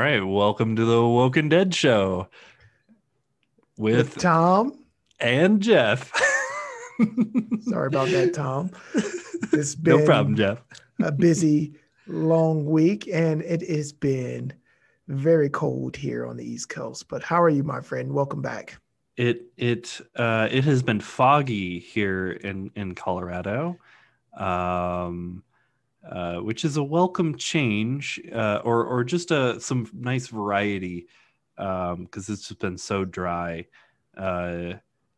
right, welcome to the Woken Dead Show with, with Tom and Jeff. Sorry about that, Tom. It's been no problem, Jeff. a busy, long week, and it has been very cold here on the East Coast. But how are you, my friend? Welcome back. It it uh, it has been foggy here in in Colorado. Um, uh, which is a welcome change uh, or or just a some nice variety because um, it's just been so dry. Uh,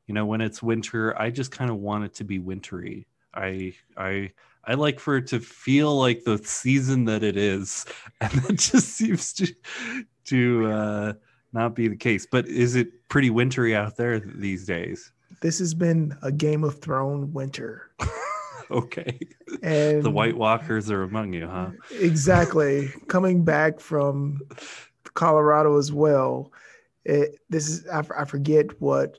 you know, when it's winter, I just kind of want it to be wintry. I I I like for it to feel like the season that it is, and that just seems to to uh, not be the case. But is it pretty wintry out there these days? This has been a Game of Thrones winter. okay. And the White Walkers are among you, huh? Exactly. Coming back from Colorado as well. It, this is I, I forget what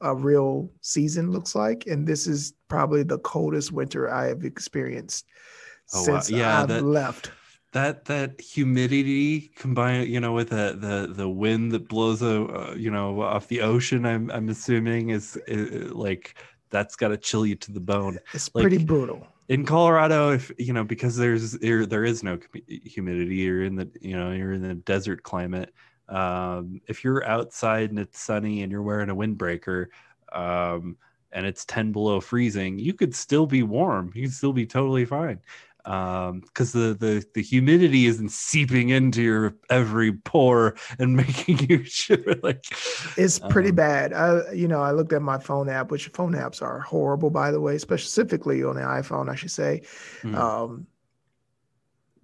a real season looks like, and this is probably the coldest winter I have experienced oh, since wow. yeah, I've that, left. That that humidity combined, you know, with the the the wind that blows, uh, you know, off the ocean. I'm I'm assuming is, is like that's got to chill you to the bone. It's like, pretty brutal. In Colorado, if you know, because there's there, there is no humidity, you're in the you know you're in the desert climate. Um, if you're outside and it's sunny and you're wearing a windbreaker, um, and it's 10 below freezing, you could still be warm. You could still be totally fine because um, the, the the humidity isn't seeping into your every pore and making you shiver like it's pretty um, bad. I you know i looked at my phone app which phone apps are horrible by the way specifically on the iphone i should say. Mm. um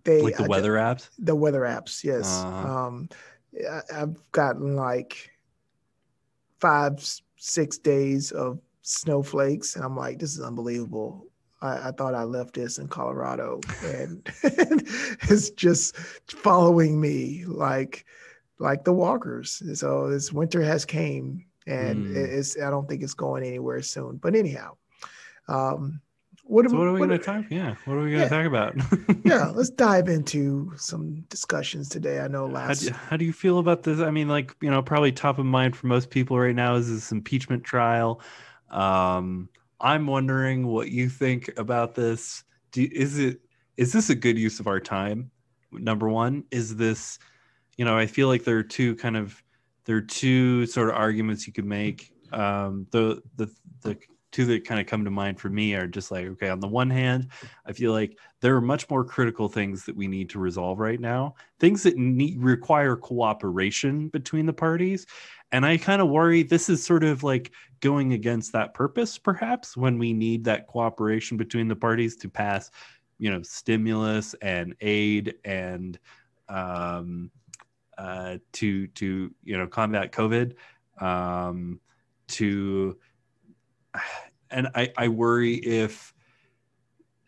they like the I, weather apps? the weather apps yes. Uh-huh. um I, i've gotten like five six days of snowflakes and i'm like this is unbelievable I, I, thought I left this in Colorado, and it's just following me like like the walkers. So this winter has came, and mm. it's I don't think it's going anywhere soon. But anyhow, um, what, so what are we going to talk? Yeah, what are we going to yeah, talk about? yeah, let's dive into some discussions today. I know last. How do, how do you feel about this? I mean, like you know, probably top of mind for most people right now is this impeachment trial. Um, I'm wondering what you think about this. Do, is it is this a good use of our time? Number one, is this, you know, I feel like there are two kind of there are two sort of arguments you could make. Um, the the the two that kind of come to mind for me are just like okay on the one hand i feel like there are much more critical things that we need to resolve right now things that need require cooperation between the parties and I kind of worry this is sort of like going against that purpose, perhaps, when we need that cooperation between the parties to pass, you know, stimulus and aid and um, uh, to to you know combat COVID. Um, to and I, I worry if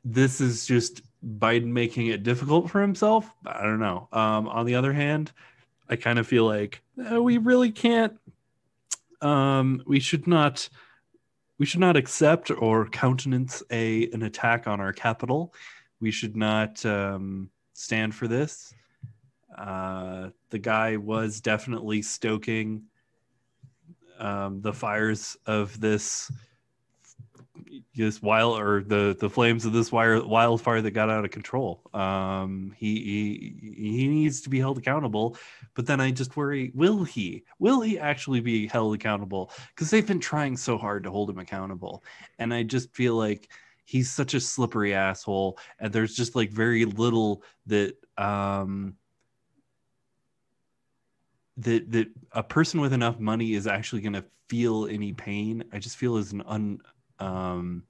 this is just Biden making it difficult for himself. I don't know. Um, on the other hand, I kind of feel like uh, we really can't. Um, we should not. We should not accept or countenance a an attack on our Capitol. We should not um, stand for this. Uh, the guy was definitely stoking um, the fires of this this wild or the the flames of this wire wildfire that got out of control. Um, he he he needs to be held accountable. But then I just worry: will he? Will he actually be held accountable? Because they've been trying so hard to hold him accountable, and I just feel like he's such a slippery asshole, and there's just like very little that um that that a person with enough money is actually going to feel any pain. I just feel as an un um,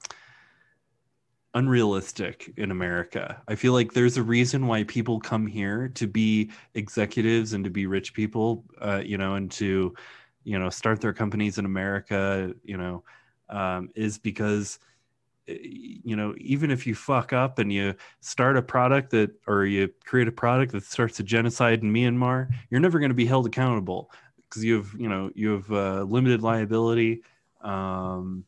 unrealistic in America. I feel like there's a reason why people come here to be executives and to be rich people, uh, you know, and to, you know, start their companies in America, you know, um, is because, eh, you know, even if you fuck up and you start a product that, or you create a product that starts a genocide in Myanmar, you're never going to be held accountable because you have, you know, you have uh, limited liability. Um,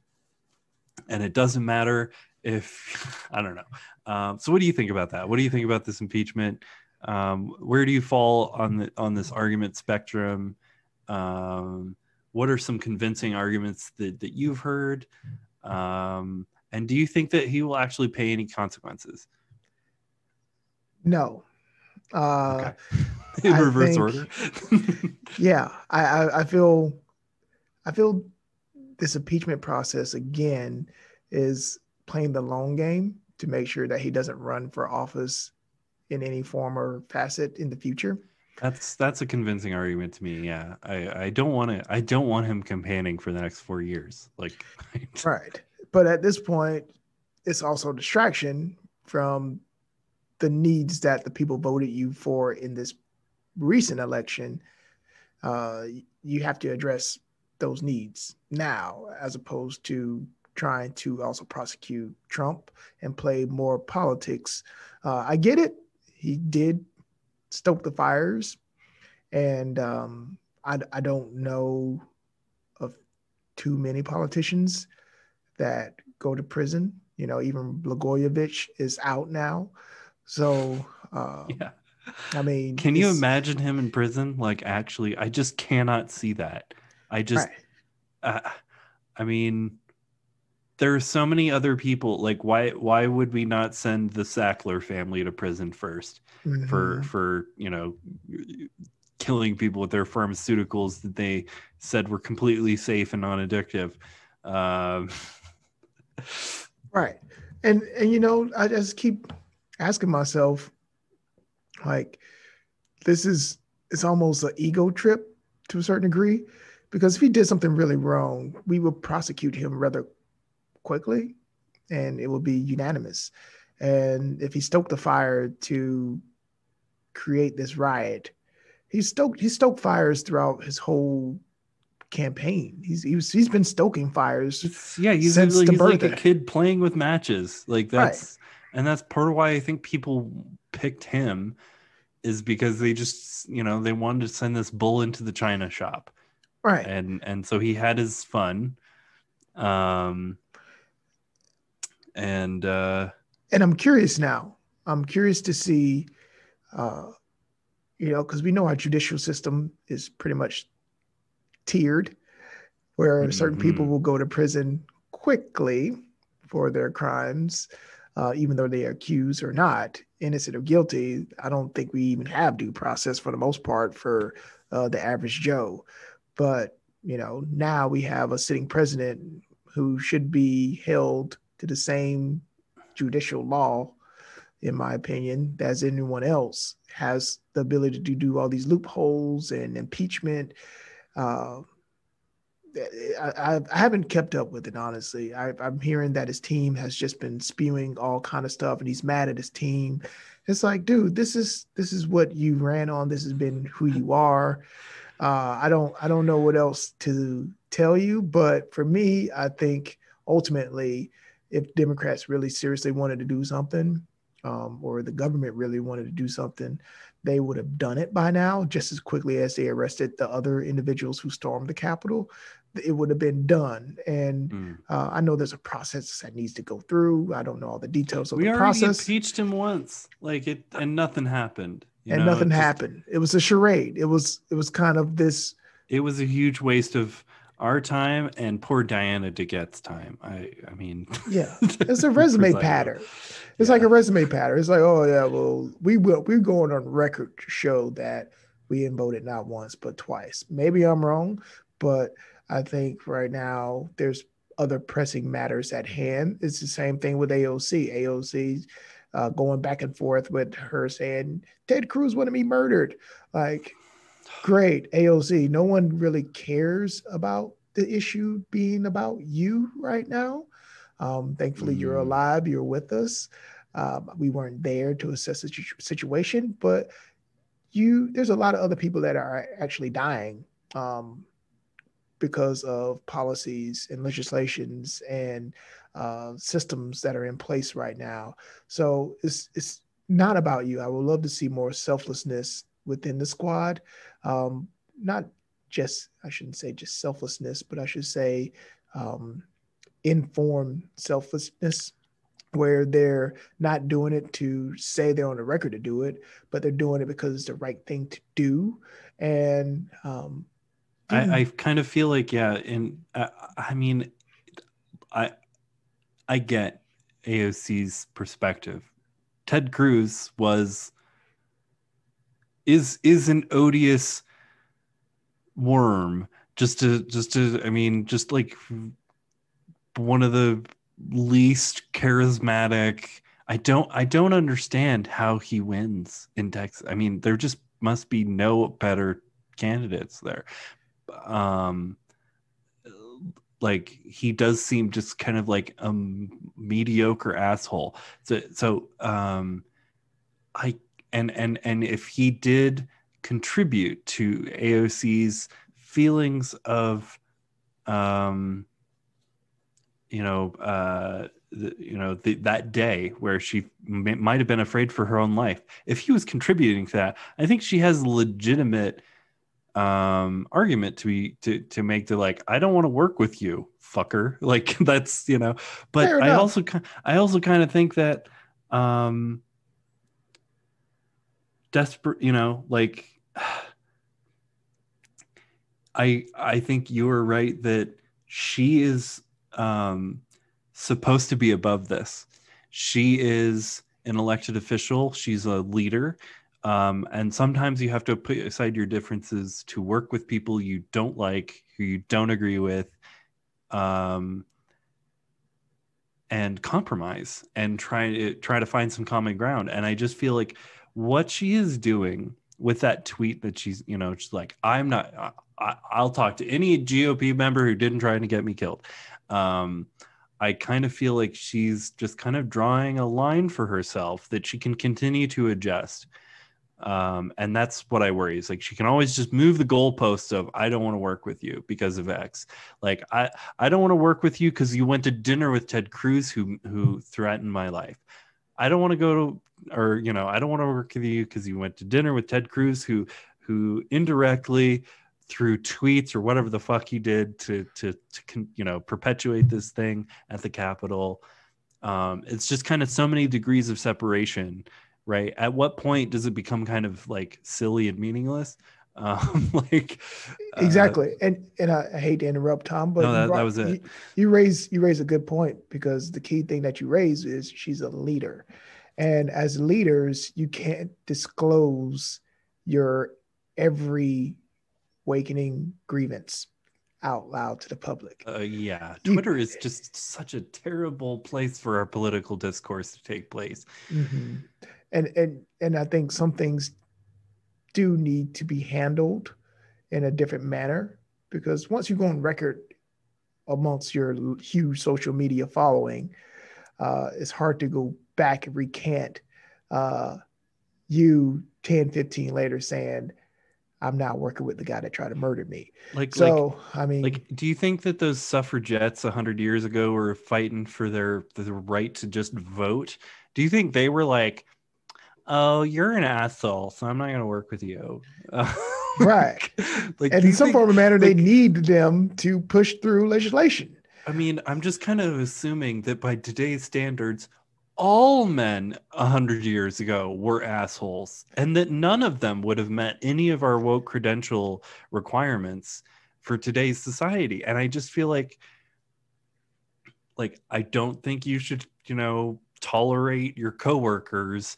and it doesn't matter if I don't know. Um, so, what do you think about that? What do you think about this impeachment? Um, where do you fall on the on this argument spectrum? Um, what are some convincing arguments that, that you've heard? Um, and do you think that he will actually pay any consequences? No. Uh, okay. In reverse think, order. yeah, I, I, I feel, I feel this impeachment process again is playing the long game to make sure that he doesn't run for office in any form or facet in the future. That's that's a convincing argument to me. Yeah, I I don't want to. I don't want him campaigning for the next four years. Like, right. But at this point, it's also a distraction from the needs that the people voted you for in this recent election. Uh, you have to address those needs now, as opposed to trying to also prosecute Trump and play more politics. Uh, I get it. He did stoke the fires, and um, I, I don't know of too many politicians that go to prison. You know, even Blagojevich is out now. So, uh, yeah. I mean, can you imagine him in prison? Like, actually, I just cannot see that. I just, right. uh, I mean, there are so many other people. Like, why, why would we not send the Sackler family to prison 1st mm-hmm. for, for you know, killing people with their pharmaceuticals that they said were completely safe and non-addictive? Um, right, and and you know, I just keep asking myself, like, this is it's almost an ego trip to a certain degree because if he did something really wrong, we would prosecute him rather quickly and it will be unanimous. And if he stoked the fire to create this riot, he stoked he stoked fires throughout his whole campaign. He's he was, he's been stoking fires. It's, yeah, he's, since like, he's like a kid playing with matches. Like that's right. and that's part of why I think people picked him is because they just you know they wanted to send this bull into the china shop right and and so he had his fun um and uh and i'm curious now i'm curious to see uh you know because we know our judicial system is pretty much tiered where mm-hmm. certain people will go to prison quickly for their crimes uh, even though they are accused or not innocent or guilty, I don't think we even have due process for the most part for uh, the average Joe. But you know, now we have a sitting president who should be held to the same judicial law, in my opinion, as anyone else has the ability to do all these loopholes and impeachment. Uh, I, I, haven't kept up with it honestly. I, am hearing that his team has just been spewing all kind of stuff, and he's mad at his team. It's like, dude, this is this is what you ran on. This has been who you are. Uh, I don't I don't know what else to tell you, but for me, I think ultimately, if Democrats really seriously wanted to do something, um, or the government really wanted to do something, they would have done it by now, just as quickly as they arrested the other individuals who stormed the Capitol it would have been done. And mm. uh, I know there's a process that needs to go through. I don't know all the details of we the process. We already impeached him once, like it, and nothing happened. And know? nothing happened. It was a charade. It was it was kind of this. It was a huge waste of our time and poor Diana DeGette's time. I I mean, yeah, it's a resume pattern. Uh, it's yeah. like a resume pattern. It's like, oh yeah, well, we will we're going on record to show that we voted not once but twice. Maybe I'm wrong, but I think right now there's other pressing matters at hand. It's the same thing with AOC. AOC uh, going back and forth with her saying Ted Cruz wanted me murdered. Like, great AOC. No one really cares about the issue being about you right now. Um, thankfully, mm. you're alive. You're with us. Um, we weren't there to assess the situation, but you. There's a lot of other people that are actually dying. Um, because of policies and legislations and uh, systems that are in place right now. So it's it's not about you. I would love to see more selflessness within the squad. Um, not just I shouldn't say just selflessness, but I should say um, informed selflessness where they're not doing it to say they're on the record to do it, but they're doing it because it's the right thing to do. And um, I, I kind of feel like, yeah, and uh, I mean, I I get AOC's perspective. Ted Cruz was is is an odious worm. Just to just to i mean just like one of the least charismatic. I don't i don't understand how he wins in texas. I mean there just must be no better candidates there. Um like he does seem just kind of like a mediocre asshole. So so um i and and and if he did contribute to AOC's feelings of um you know uh the, you know the, that day where she might have been afraid for her own life if he was contributing to that i think she has legitimate um argument to be to to make to like i don't want to work with you fucker. Like that's you know but i also i also kind of think that um desperate you know like i i think you are right that she is um supposed to be above this. She is an elected official. She's a leader um, and sometimes you have to put aside your differences to work with people you don't like who you don't agree with um, and compromise and try to try to find some common ground and i just feel like what she is doing with that tweet that she's, you know, she's like, I'm not, I, will talk to any GOP member who didn't try to get me killed. Um, I kind of feel like she's just kind of drawing a line for herself that she can continue to adjust. Um, and that's what I worry is like she can always just move the goalposts of I don't want to work with you because of X. Like I I don't want to work with you because you went to dinner with Ted Cruz who who threatened my life. I don't want to go to or you know, I don't want to work with you because you went to dinner with Ted Cruz, who who indirectly through tweets or whatever the fuck he did to to to you know perpetuate this thing at the Capitol. Um, it's just kind of so many degrees of separation, right? At what point does it become kind of like silly and meaningless? Um, like uh, exactly, and and I, I, hate to interrupt Tom, but no, that, that was it. You, you raise you raise a good point because the key thing that you raise is she's a leader, and as leaders, you can't disclose your every awakening grievance out loud to the public. Uh, yeah, Twitter is just such a terrible place for our political discourse to take place. Mm-hmm. And and and I think some things do need to be handled in a different manner because once you go on record amongst your huge social media following, uh, it's hard to go back and recant uh, you 10, 15 later saying, I'm not working with the guy that tried to murder me. Like, so like, I mean, like, do you think that those suffragettes a hundred years ago were fighting for their the right to just vote? Do you think they were like, "Oh, you're an asshole, so I'm not going to work with you"? right. like, and in some think, form or manner, like, they need them to push through legislation. I mean, I'm just kind of assuming that by today's standards, all men a hundred years ago were assholes, and that none of them would have met any of our woke credential requirements for today's society. And I just feel like, like I don't think you should, you know, tolerate your coworkers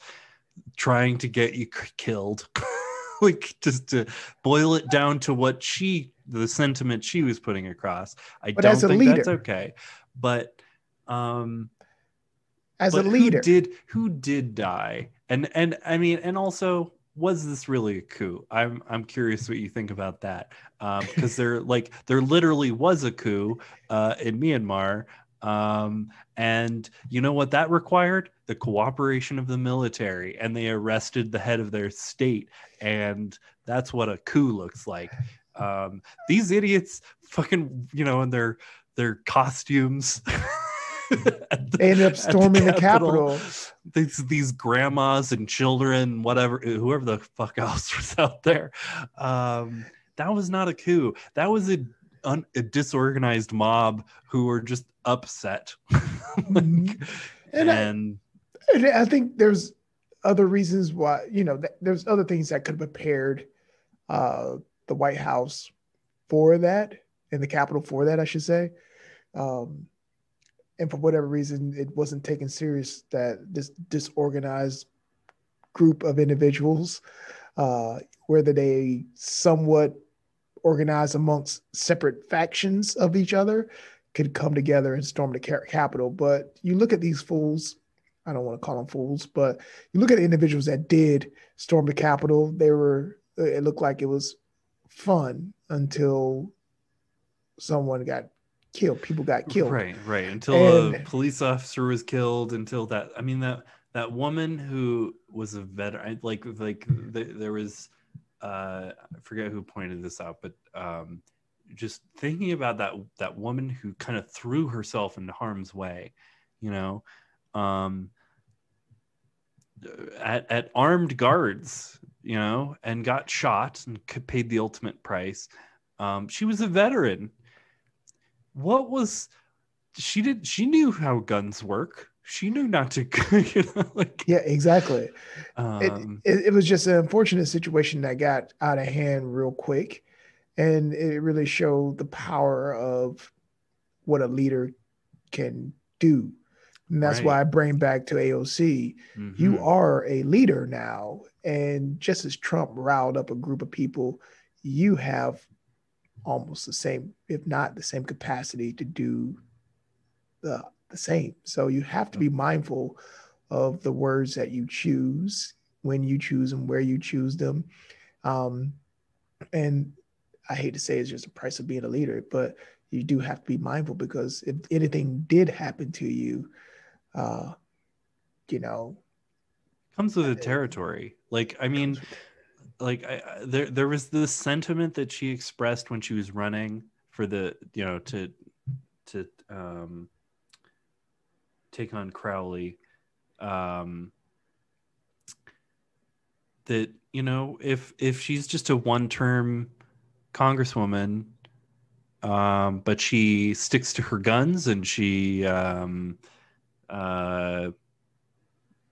trying to get you killed. like just to boil it down to what she, the sentiment she was putting across. I but don't think leader, that's okay. But um as but a leader. Who did who did die? And and I mean, and also was this really a coup? I'm I'm curious what you think about that Um because um, there like there literally was a coup uh, in Myanmar, um, and you know what that required? The cooperation of the military, and they arrested the head of their state, and that's what a coup looks like. Um, these idiots, fucking, you know, in their their costumes. the, they ended up storming the Capitol. the Capitol. These these grandmas and children, whatever, whoever the fuck else was out there. Um, that was not a coup. That was a, un, a disorganized mob who were just upset. like, mm-hmm. and, and, I, and I think there's other reasons why you know th- there's other things that could have prepared uh, the White House for that and the Capitol for that, I should say. Um, and for whatever reason, it wasn't taken serious that this disorganized group of individuals, uh, whether they somewhat organized amongst separate factions of each other, could come together and storm the Capitol. But you look at these fools, I don't want to call them fools, but you look at the individuals that did storm the Capitol, they were, uh, it looked like it was fun until someone got killed. People got killed. Right, right. Until and, a police officer was killed. Until that. I mean that that woman who was a veteran. Like like the, there was. Uh, I forget who pointed this out, but um, just thinking about that that woman who kind of threw herself into harm's way, you know, um, at at armed guards, you know, and got shot and paid the ultimate price. Um, she was a veteran what was she did she knew how guns work she knew not to you know, like yeah exactly um, it, it, it, was just an unfortunate situation that got out of hand real quick and it really showed the power of what a leader can do and that's right. why i bring back to aoc mm-hmm. you are a leader now and just as trump riled up a group of people you have almost the same, if not the same capacity to do the, the same. So you have to be mindful of the words that you choose, when you choose them, where you choose them. Um, and I hate to say it's just a price of being a leader, but you do have to be mindful because if anything did happen to you, uh, you know, comes with the territory. Like, I mean, like I, there there was this sentiment that she expressed when she was running for the you know to to um take on Crowley um that you know if if she's just a one term congresswoman um but she sticks to her guns and she um uh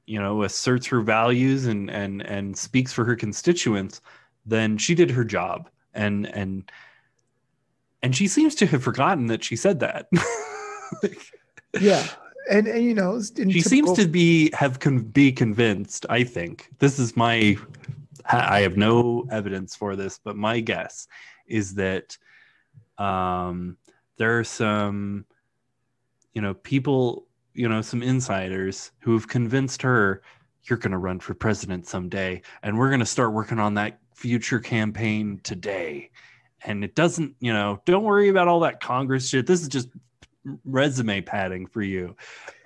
you know asserts her values and and and speaks for her constituents then she did her job. And and and she seems to have forgotten that she said that. Yeah and, and you know she typical... seems to be have con- be convinced i think. This is my i have no evidence for this but my guess is that um there are some you know people you know some insiders who have convinced her you're going to run for president someday and we're going to start working on that future campaign today. And it doesn't you know don't worry about all that congress shit. This is just resume padding for you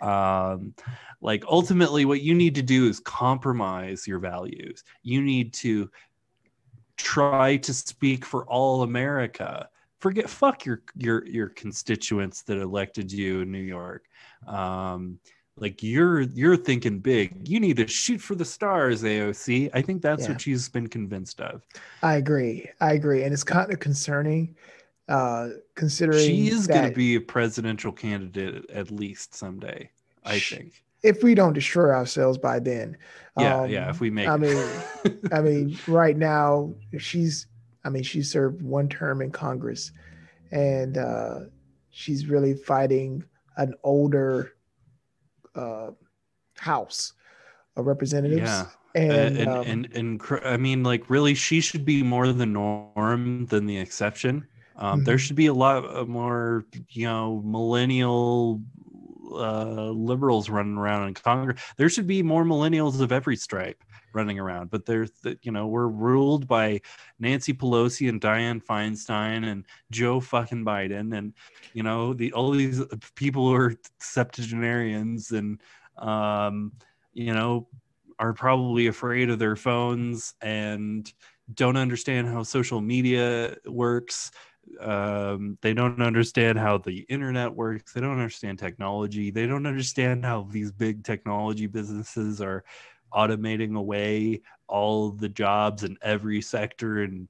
um like ultimately what you need to do is compromise your values you need to try to speak for all america forget fuck your your your constituents that elected you in new york um, like you're you're thinking big. You need to shoot for the stars, AOC. I think that's yeah. what she's been convinced of. I agree. I agree, and it's kind of concerning, uh, considering she is going to be a presidential candidate at least someday. I think if we don't destroy ourselves by then. Yeah, um, yeah. If we make, I mean, I mean, right now she's, I mean, she served one term in Congress, and uh, she's really fighting an older uh, house of representatives. Yeah. And, and, um, and, and, and, I mean, like, really, she should be more the norm than the exception. Um, mm-hmm. There should be a lot more, you know, millennial uh, liberals running around in Congress. There should be more millennials of every stripe running around. But there's the, you know, we're ruled by Nancy Pelosi and Dianne Feinstein and Joe fucking Biden and you know the all these people who are septuagenarians and um, you know are probably afraid of their phones and don't understand how social media works um, they don't understand how the internet works. They don't understand technology. They don't understand how these big technology businesses are automating away all the jobs in every sector in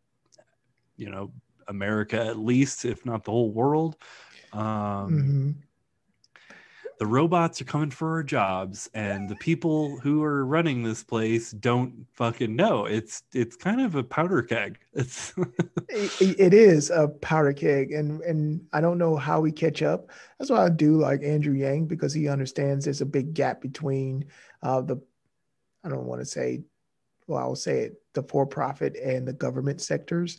you know america at least if not the whole world. Um, mm-hmm. The robots are coming for our jobs and the people who are running this place don't fucking know. It's it's kind of a powder keg. It's it, it is a powder keg and and i don't know how we catch up. That's why i do like andrew yang because he understands there's a big gap between uh, the i don't want to say well i'll say it the for-profit and the government sectors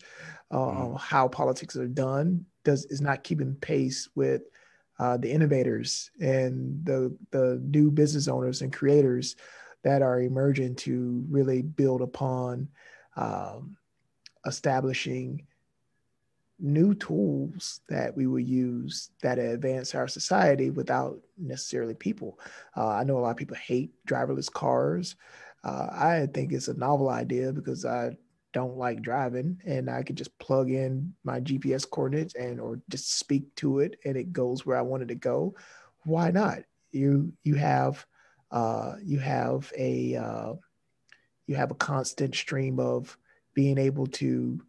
uh, mm. how politics are done does is not keeping pace with uh, the innovators and the the new business owners and creators that are emerging to really build upon um, establishing new tools that we will use that advance our society without necessarily people. Uh, I know a lot of people hate driverless cars. Uh, I think it's a novel idea because I don't like driving and I could just plug in my GPS coordinates and or just speak to it and it goes where I wanted to go. Why not? You you have uh, you have a uh, you have a constant stream of being able to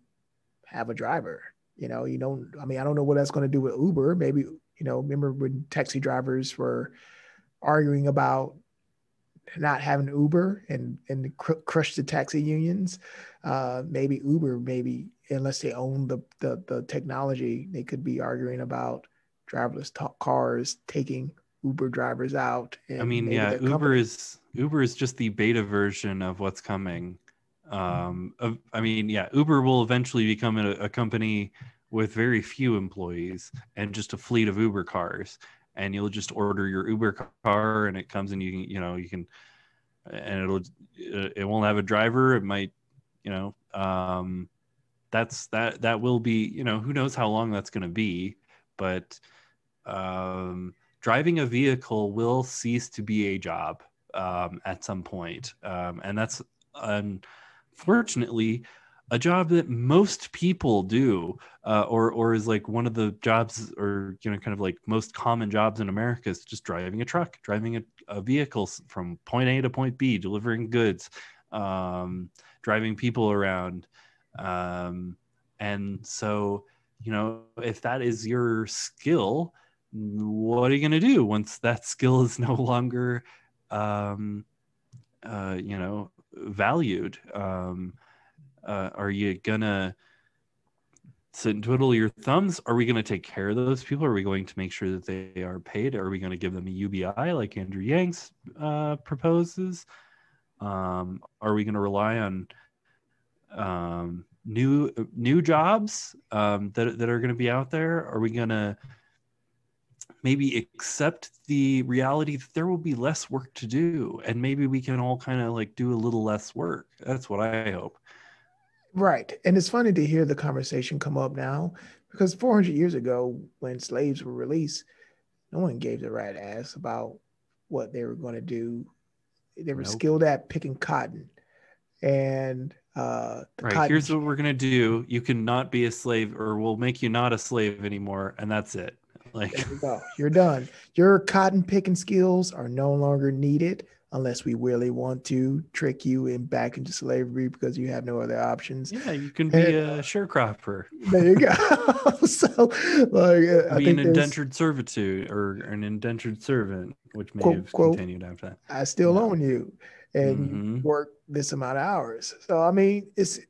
have a driver. You know, you don't. I mean, I don't know what that's going to do with Uber. Maybe you know. Remember when taxi drivers were arguing about not having Uber and and cr- crush the taxi unions. Uh, maybe Uber, maybe unless they own the, the the technology, they could be arguing about driverless t- cars taking Uber drivers out. I mean, yeah, Uber company. is Uber is just the beta version of what's coming. Um, of, I mean, yeah, Uber will eventually become a, a company with very few employees and just a fleet of Uber cars and you'll just order your Uber car and it comes and you can, you know, you can, and it'll, it won't have a driver. It might, you know, um, that's that, that will be, you know, who knows how long that's going to be, but, um, driving a vehicle will cease to be a job, um, at some point. Um, and that's unfortunately a job that most people do uh, or or is like one of the jobs or you know kind of like most common jobs in america is just driving a truck driving a, a vehicle from point a to point b delivering goods um, driving people around. Um, and so you know if that is your skill what are you going to do once that skill is no longer um, uh, you know valued? Um, uh, are you gonna sit and twiddle your thumbs? Are we gonna take care of those people? Are we going to make sure that they are paid? Are we going to give them a UBI like Andrew Yang's uh, proposes? Um, are we going to rely on um, new new jobs um, that that are going to be out there? Are we going to maybe accept the reality that there will be less work to do and maybe we can all kind of like do a little less work that's what i hope Right. And it's funny to hear the conversation come up now because 400 years ago, when slaves were released, no one gave the right ass about what they were going to do. They were nope. skilled at picking cotton. And uh, right. Cotton... Here's what we're going to do you cannot be a slave, or we'll make you not a slave anymore. And that's it. Like, there you go. You're done. Your cotton picking skills are no longer needed unless we really want to trick you in back into slavery because you have no other options. Yeah, you can be and, a sharecropper. There you go. so, like, uh, be an indentured servitude or an indentured servant, which may quote, have quote, continued after that. I still own you, and mm-hmm. work this amount of hours. So, I mean, it's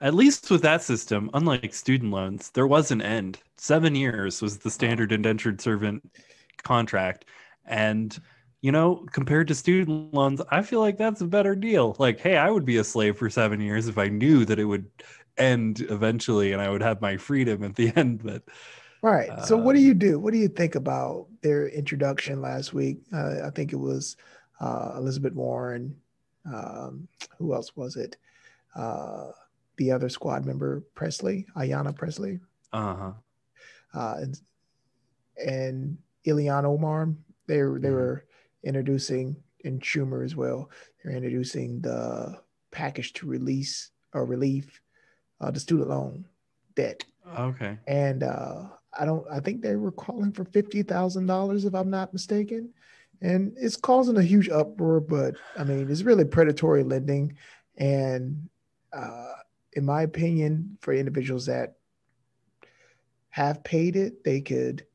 at least with that system, unlike student loans, there was an end. Seven years was the standard indentured servant contract, and you know, compared to student loans, I feel like that's a better deal. Like, hey, I would be a slave for seven years if I knew that it would end eventually and I would have my freedom at the end. But right. Uh, so, what do you do? What do you think about their introduction last week? Uh, I think it was uh, Elizabeth Warren. Um, who else was it? Uh, the other squad member, Pressley, Ayanna Pressley. Uh-huh. Uh, and, and Omar. They, they mm-hmm. were introducing in Schumer as well. They're introducing the package to release or relief uh, the student loan debt. Okay. And uh, I don't. I think they were calling for fifty thousand dollars, if I'm not mistaken. And it's causing a huge uproar. But I mean, it's really predatory lending, and uh, in my opinion, for individuals that have paid it, they could,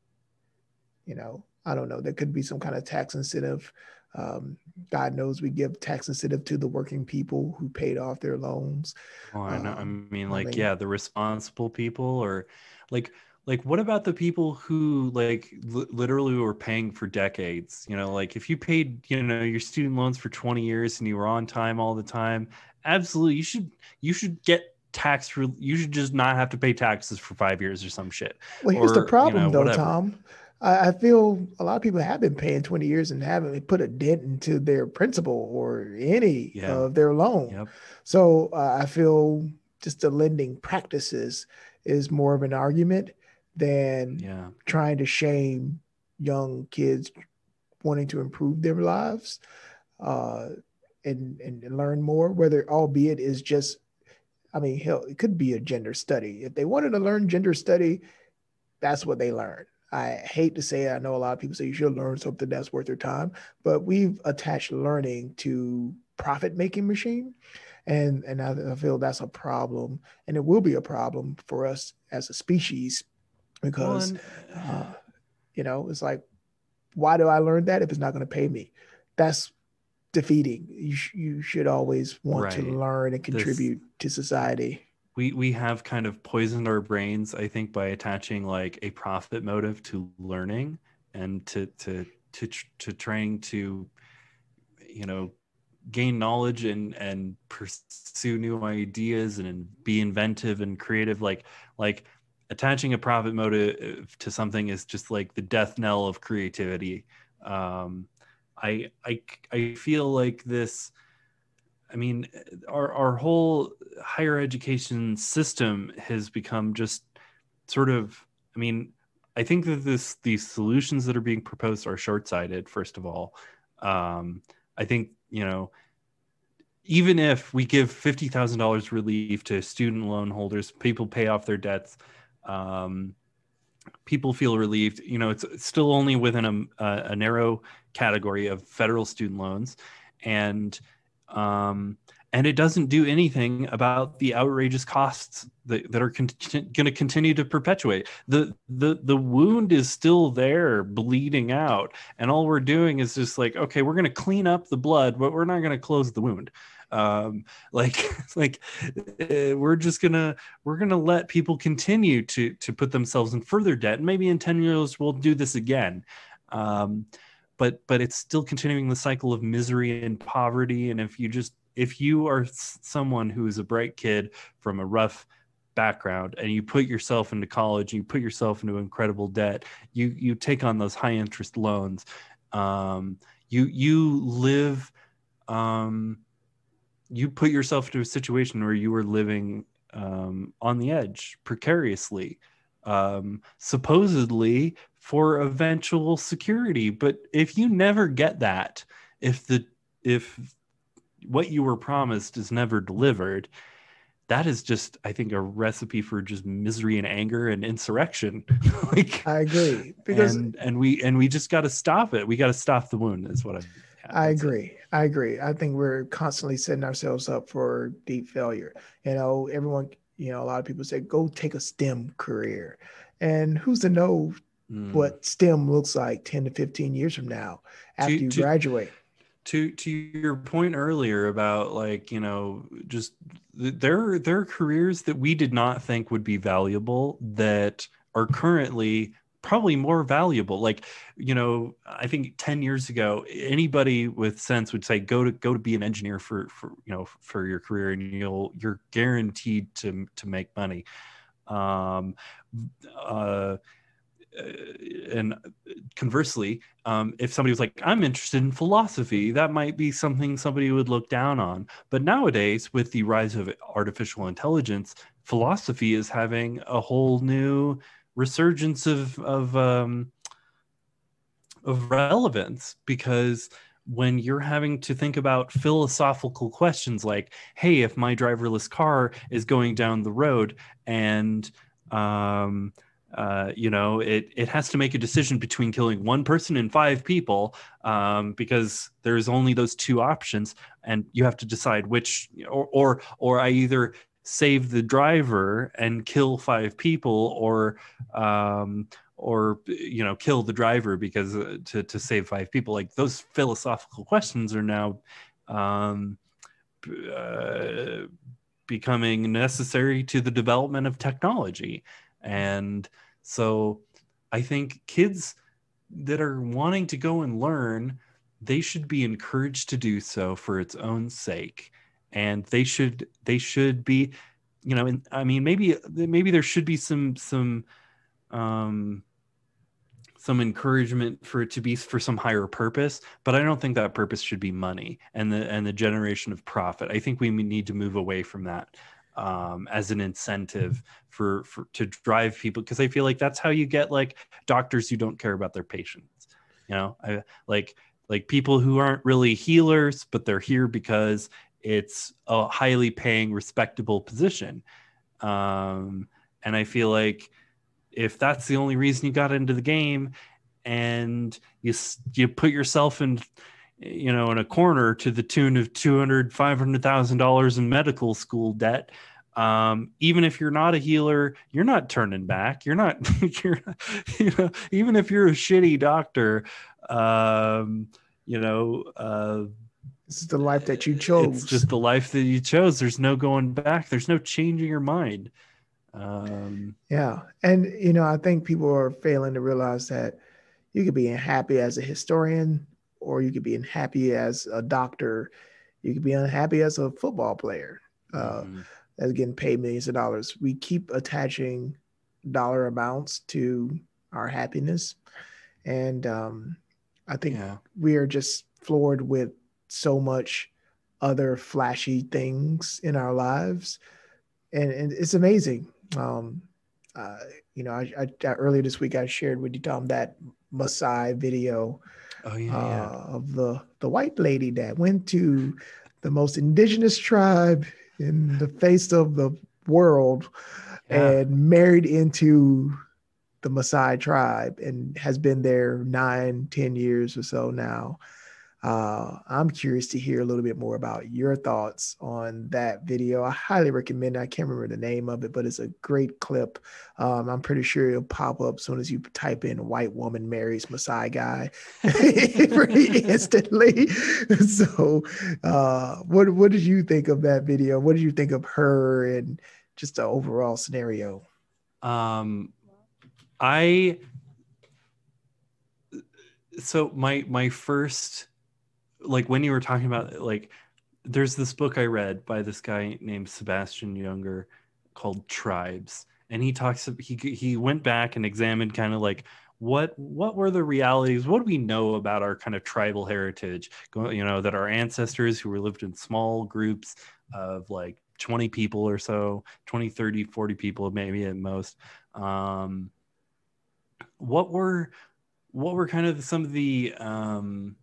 you know, I don't know. There could be some kind of tax incentive. Um, God knows we give tax incentive to the working people who paid off their loans. Oh, I know. Um, I mean, like, I mean, yeah, the responsible people, or like, like, what about the people who like li- literally were paying for decades? You know, like if you paid, you know, your student loans for twenty years and you were on time all the time, absolutely, you should you should get tax for you should just not have to pay taxes for five years or some shit. Well, here's or, the problem you know, though, whatever. Tom. I, I feel a lot of people have been paying 20 years and haven't put a dent into their principal or any yeah. of their loan. Yep. So uh, I feel just the lending practices is more of an argument than yeah. trying to shame young kids wanting to improve their lives uh, and, and learn more, whether albeit is just I mean, hell, it could be a gender study. If they wanted to learn gender study, that's what they learn. I hate to say it. I know a lot of people say you should learn something that's worth your time, but we've attached learning to profit making machine. And, and I, feel that's a problem. And it will be a problem for us as a species because, uh, you know, it's like, why do I learn that if it's not going to pay me? That's defeating. You sh- you should always want right. to learn and contribute this, to society. We we have kind of poisoned our brains, I think, by attaching like a profit motive to learning and to to to to trying to, you know, gain knowledge and and pursue new ideas and, be inventive and creative. Like like attaching a profit motive to something is just like the death knell of creativity. Um, I I I feel like this. I mean, our our whole higher education system has become just sort of. I mean, I think that this these solutions that are being proposed are short sighted. First of all, um, I think you know even if we give fifty thousand dollars relief to student loan holders, people pay off their debts. Um, people feel relieved. You know, it's, still only within a, a, a, narrow category of federal student loans, and um, and it doesn't do anything about the outrageous costs that, that are con- going to continue to perpetuate. the the The wound is still there, bleeding out, and all we're doing is just like, okay, we're going to clean up the blood, but we're not going to close the wound. Um, like like uh, we're just gonna we're gonna let people continue to to put themselves in further debt. And maybe in 10 years we'll do this again. Um, but but it's still continuing the cycle of misery and poverty. And if you just if you are someone who is a bright kid from a rough background and you put yourself into college you put yourself into incredible debt you you take on those high interest loans um, you you live um, you put yourself into a situation where you were living um, on the edge precariously. Um, supposedly for eventual security but if you never get that if the if what you were promised is never delivered that is just i think a recipe for just misery and anger and insurrection like i agree because and, and we and we just got to stop it we got to stop the wound is what i I agree. I agree. I think we're constantly setting ourselves up for deep failure. You know, everyone, you know, a lot of people say, go take a STEM career. And who's to know mm. what STEM looks like 10 to 15 years from now after to, you to, graduate? To to your point earlier about like, you know, just there there are careers that we did not think would be valuable that are currently probably more valuable like you know i think 10 years ago anybody with sense would say go to go to be an engineer for for you know for your career and you'll you're guaranteed to to make money um uh and conversely, um, if somebody was like, I'm interested in philosophy, that might be something somebody would look down on. But nowadays, with the rise of artificial intelligence, philosophy is having a whole new resurgence of of um, of relevance because when you're having to think about philosophical questions like, hey, if my driverless car is going down the road and um, uh, you know, it it has to make a decision between killing one person and five people um, because there's only those two options, and you have to decide which, or or or I either save the driver and kill five people or um, or you know kill the driver because uh, to to save five people. Like those philosophical questions are now um, uh, becoming necessary to the development of technology. And so i think kids that are wanting to go and learn they should be encouraged to do so for its own sake. And they should they should be you know and i mean maybe maybe there should be some some um some encouragement for it to be for some higher purpose but i don't think that purpose should be money and the and the generation of profit. I think we need to move away from that um, as an incentive for, for to drive people because i feel like that's how you get like doctors who don't care about their patients you know? I, like like people who aren't really healers but they're here because it's a highly paying respectable position. Um, and i feel like if that's the only reason you got into the game and you you put yourself in you know in a corner to the tune of 200 500000 dollars in medical school debt um, even if you're not a healer you're not turning back you're not you're you know even if you're a shitty doctor um, you know uh, this is the life that you chose. It's just the life that you chose. There's no going back. There's no changing your mind. Um, yeah, and you know, I think people are failing to realize that you could be happy as a historian, or you could be unhappy as a doctor. You could be unhappy as a football player uh, mm-hmm. that's getting paid millions of dollars. We keep attaching dollar amounts to our happiness, and um, I think yeah. we are just floored with so much other flashy things in our lives and, and it's amazing um uh, you know I, I, earlier this week i shared with you tom that Maasai video oh, yeah, uh, yeah. of the the white lady that went to the most indigenous tribe in the face of the world yeah. and married into the Maasai tribe and has been there nine, ten years or so now. Uh, I'm curious to hear a little bit more about your thoughts on that video. I highly recommend it. I can't remember the name of it, but it's a great clip. Um, I'm pretty sure it'll pop up as soon as you type in white woman marries Maasai guy pretty instantly. so, uh, what, what did you think of that video? What did you think of her and just the overall scenario? Um, I so my my first like when you were talking about like there's this book I read by this guy named Sebastian Junger called Tribes and he talks he he went back and examined kind of like what what were the realities what do we know about our kind of tribal heritage? You know that our ancestors who were lived in small groups of like 20 people or so 20 30 40 people maybe at most um what were what were kind of some of the um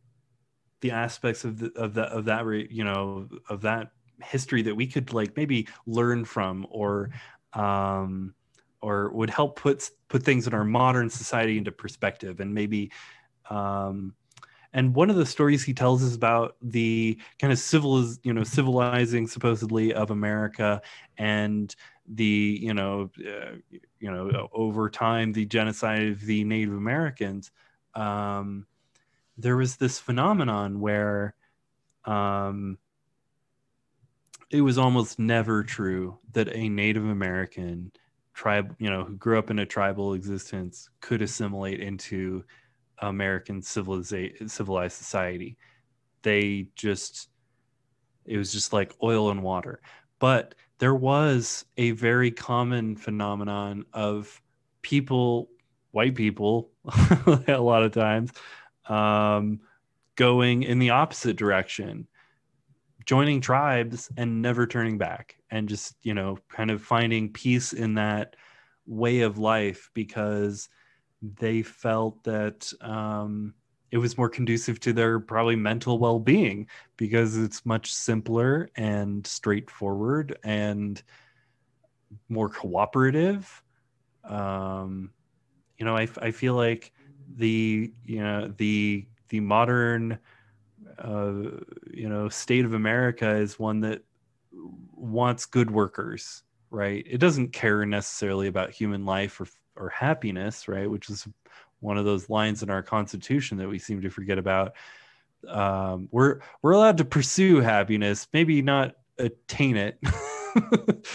the aspects of the of that of that you know of that history that we could like maybe learn from or um or would help put put things in our modern society into perspective and maybe um and one of the stories he tells is about the kind of civil you know civilizing supposedly of america and the you know uh, you know over time the genocide of the native americans um there was this phenomenon where um, it was almost never true that a Native American tribe, you know, who grew up in a tribal existence could assimilate into American civilized civilized society. They just it was just like oil and water. But there was a very common phenomenon of people, white people, a lot of times, um, going in the opposite direction, joining tribes and never turning back, and just, you know, kind of finding peace in that way of life because they felt that um, it was more conducive to their probably mental well-being because it's much simpler and straightforward and more cooperative. Um, you know I, I feel like the you know the the modern uh, you know state of America is one that wants good workers, right? It doesn't care necessarily about human life or or happiness, right, which is one of those lines in our constitution that we seem to forget about. Um, we're we're allowed to pursue happiness, maybe not attain it,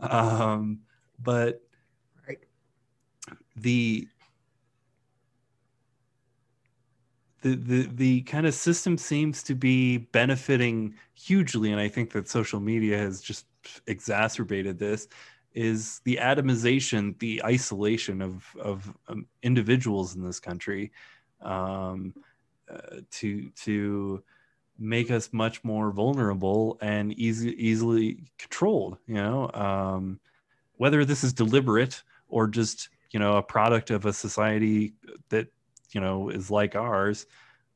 um, but right. the the the the kind of system seems to be benefiting hugely, and I think that social media has just exacerbated this is the atomization, the isolation of of um, individuals in this country, um, uh, to to make us much more vulnerable and easy, easily controlled. You know, um, whether this is deliberate or just you know a product of a society that you know is like ours.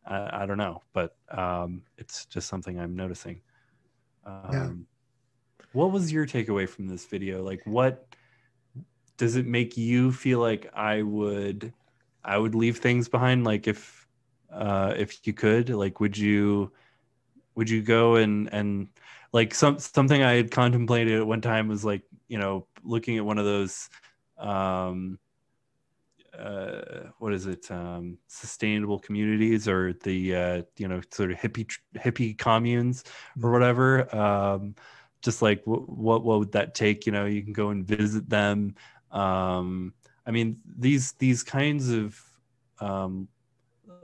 I, I don't know, but um, it's just something I'm noticing. Um, yeah what was your takeaway from this video? Like, what does it make you feel like I would, I would leave things behind? Like, if, uh, if you could, like, would you, would you go and and like some something I had contemplated at one time was like, you know, looking at one of those, um, uh, what is it um, sustainable communities or the uh, you know sort of hippie hippie communes or mm-hmm. whatever um, just like what what would that take? You know you can go and visit them. Um i mean these these kinds of um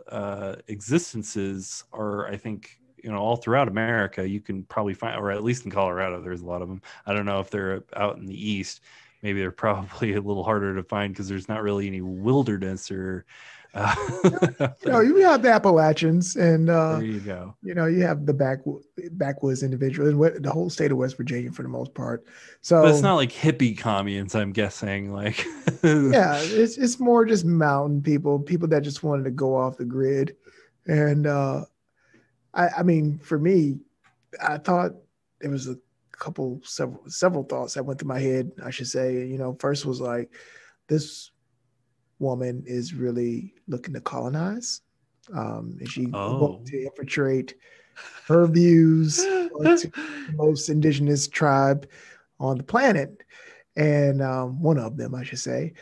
uh existences are i think you know all throughout america you can probably find or at least in colorado there's a lot of them i don't know if they're out in the east maybe they're probably a little harder to find because there's not really any wilderness or uh, you know, you have the Appalachians, and uh, there you go. You know, you have the back backwoods individual, and the whole state of West Virginia for the most part. So, but it's not like hippie communes. I'm guessing, like, yeah, it's it's more just mountain people, people that just wanted to go off the grid, and uh, I, I mean, for me, I thought it was a couple several several thoughts that went through my head. I should say, you know, first was like this woman is really looking to colonize. Um, and she oh. to infiltrate her views the most indigenous tribe on the planet, and um, one of them, I should say.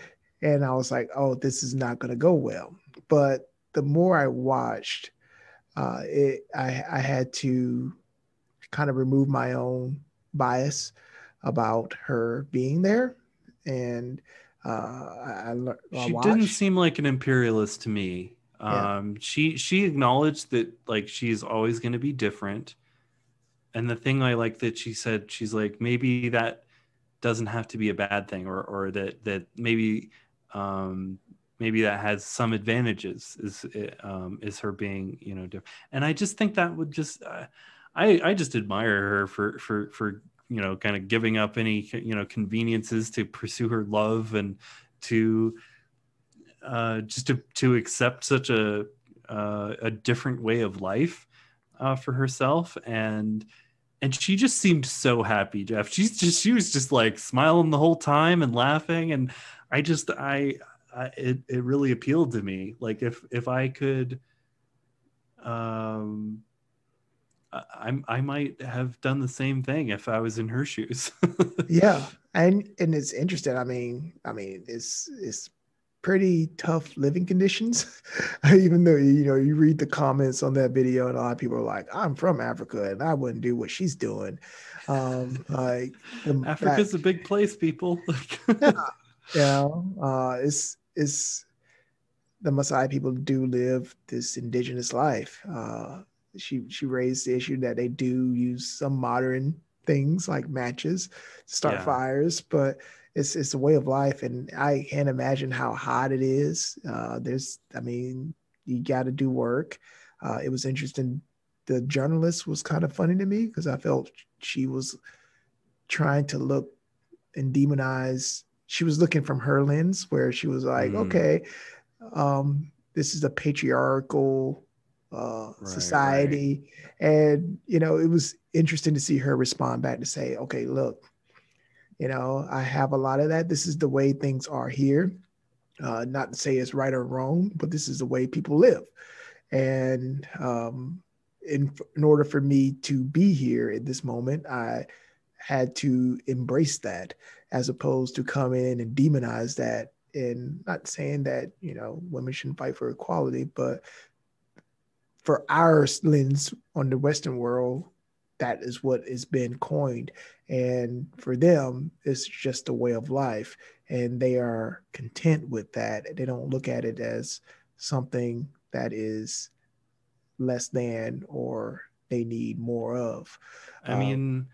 And I was like, oh, this is not going to go well. But the more I watched, uh, it, I, I had to kind of remove my own bias about her being there and uh, I, I she didn't seem like an imperialist to me. Yeah. Um, she she acknowledged that like she's always going to be different, and the thing I like that she said she's like maybe that doesn't have to be a bad thing, or or that that maybe um, maybe that has some advantages is um, is her being you know different. And I just think that would just uh, I I just admire her for for for you know kind of giving up any you know conveniences to pursue her love and to uh, just to to accept such a uh, a different way of life uh, for herself. And and she just seemed so happy jeff. She's just she was just like smiling the whole time and laughing. And i just i, I it, it really appealed to me. Like if if i could um I I might have done the same thing if I was in her shoes. yeah, and and it's interesting. I mean, I mean, it's it's pretty tough living conditions. Even though you know you read the comments on that video, and a lot of people are like, "I'm from Africa, and I wouldn't do what she's doing." Um, like Africa's a big place, people. yeah, yeah. Uh, it's it's the Maasai people do live this indigenous life. Uh, she she raised the issue that they do use some modern things like matches to start yeah. fires, but it's it's a way of life, and I can't imagine how hot it is. Uh, there's, I mean, you got to do work. Uh, it was interesting. The journalist was kind of funny to me because I felt she was trying to look and demonize. She was looking from her lens, where she was like, mm. "Okay, um, this is a patriarchal uh, right, society. Right. And, you know, it was interesting to see her respond back to say, okay, look, you know, I have a lot of that. This is the way things are here. Uh, not to say it's right or wrong, but this is the way people live. And um, in, in order for me to be here at this moment, I had to embrace that as opposed to come in and demonize that and not saying that you know women shouldn't fight for equality, but for our lens on the Western world, that is what has been coined, and for them, it's just a way of life, and they are content with that. They don't look at it as something that is less than or they need more of. I um, mean,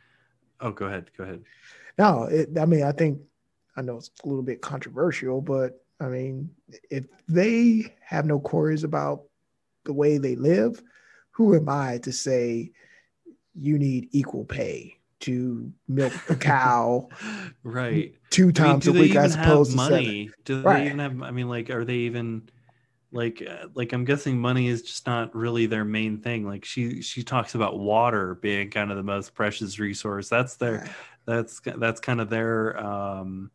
oh, go ahead, go ahead. No, it, I mean, I think I know it's a little bit controversial, but I mean, if they have no queries about the way they live, who am I to say you need equal pay to milk a cow right. two times I mean, a week as opposed money? Do right. they even have I mean like are they even like uh, like i'm guessing money is just not really their main thing. Like she she talks about water being kind of the most precious resource. That's their that's that's kind of their um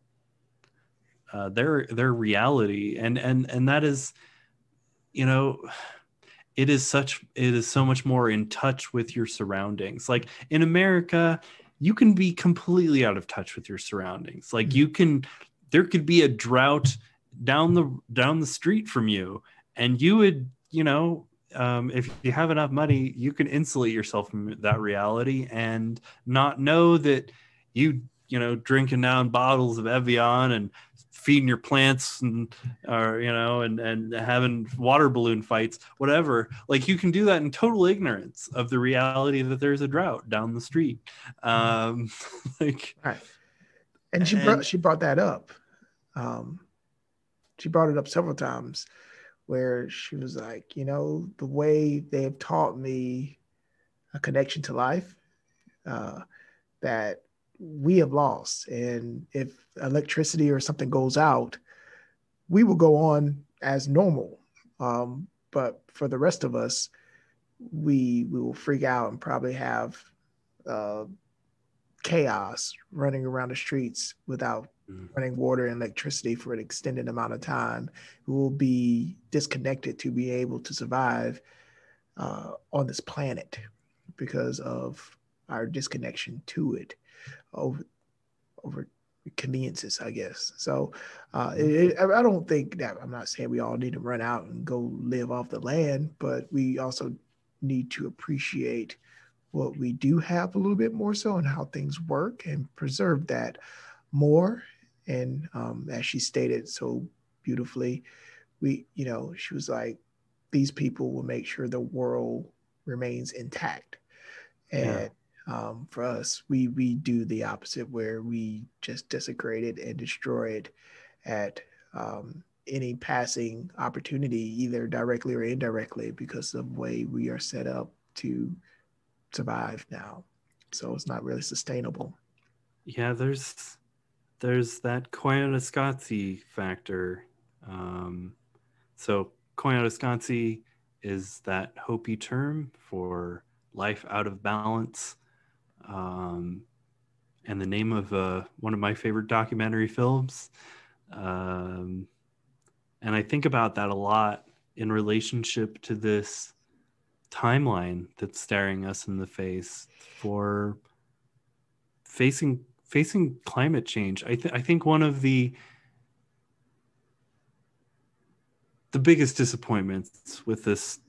uh, their their reality. And and and that is you know it is such it is so much more in touch with your surroundings like in america you can be completely out of touch with your surroundings like mm-hmm. you can there could be a drought down the down the street from you and you would you know um, if you have enough money you can insulate yourself from that reality and not know that you you know drinking down bottles of evian and feeding your plants and or you know and and having water balloon fights whatever like you can do that in total ignorance of the reality that there's a drought down the street um like right. and she and, brought she brought that up um she brought it up several times where she was like, you know, the way they have taught me a connection to life uh, that we have lost. And if electricity or something goes out, we will go on as normal. Um, but for the rest of us, we we will freak out and probably have uh, chaos running around the streets without mm. running water and electricity for an extended amount of time. We will be disconnected to be able to survive uh, on this planet because of our disconnection to it over over conveniences, I guess. So uh, mm-hmm. it, I don't think that I'm not saying we all need to run out and go live off the land, but we also need to appreciate what we do have a little bit more so and how things work and preserve that more. And um, as she stated so beautifully, we, you know, she was like, these people will make sure the world remains intact. And yeah. Um, for us, we we do the opposite, where we just desecrate it and destroy it at um, any passing opportunity, either directly or indirectly, because of the way we are set up to survive now. So it's not really sustainable. Yeah, there's there's that Koyaanisqatsi factor. Um, so Koyaanisqatsi is that Hopi term for life out of balance. Um, and the name of uh, one of my favorite documentary films. Um, and I think about that a lot in relationship to this timeline that's staring us in the face for facing facing climate change. I, th- I think one of the the biggest disappointments with this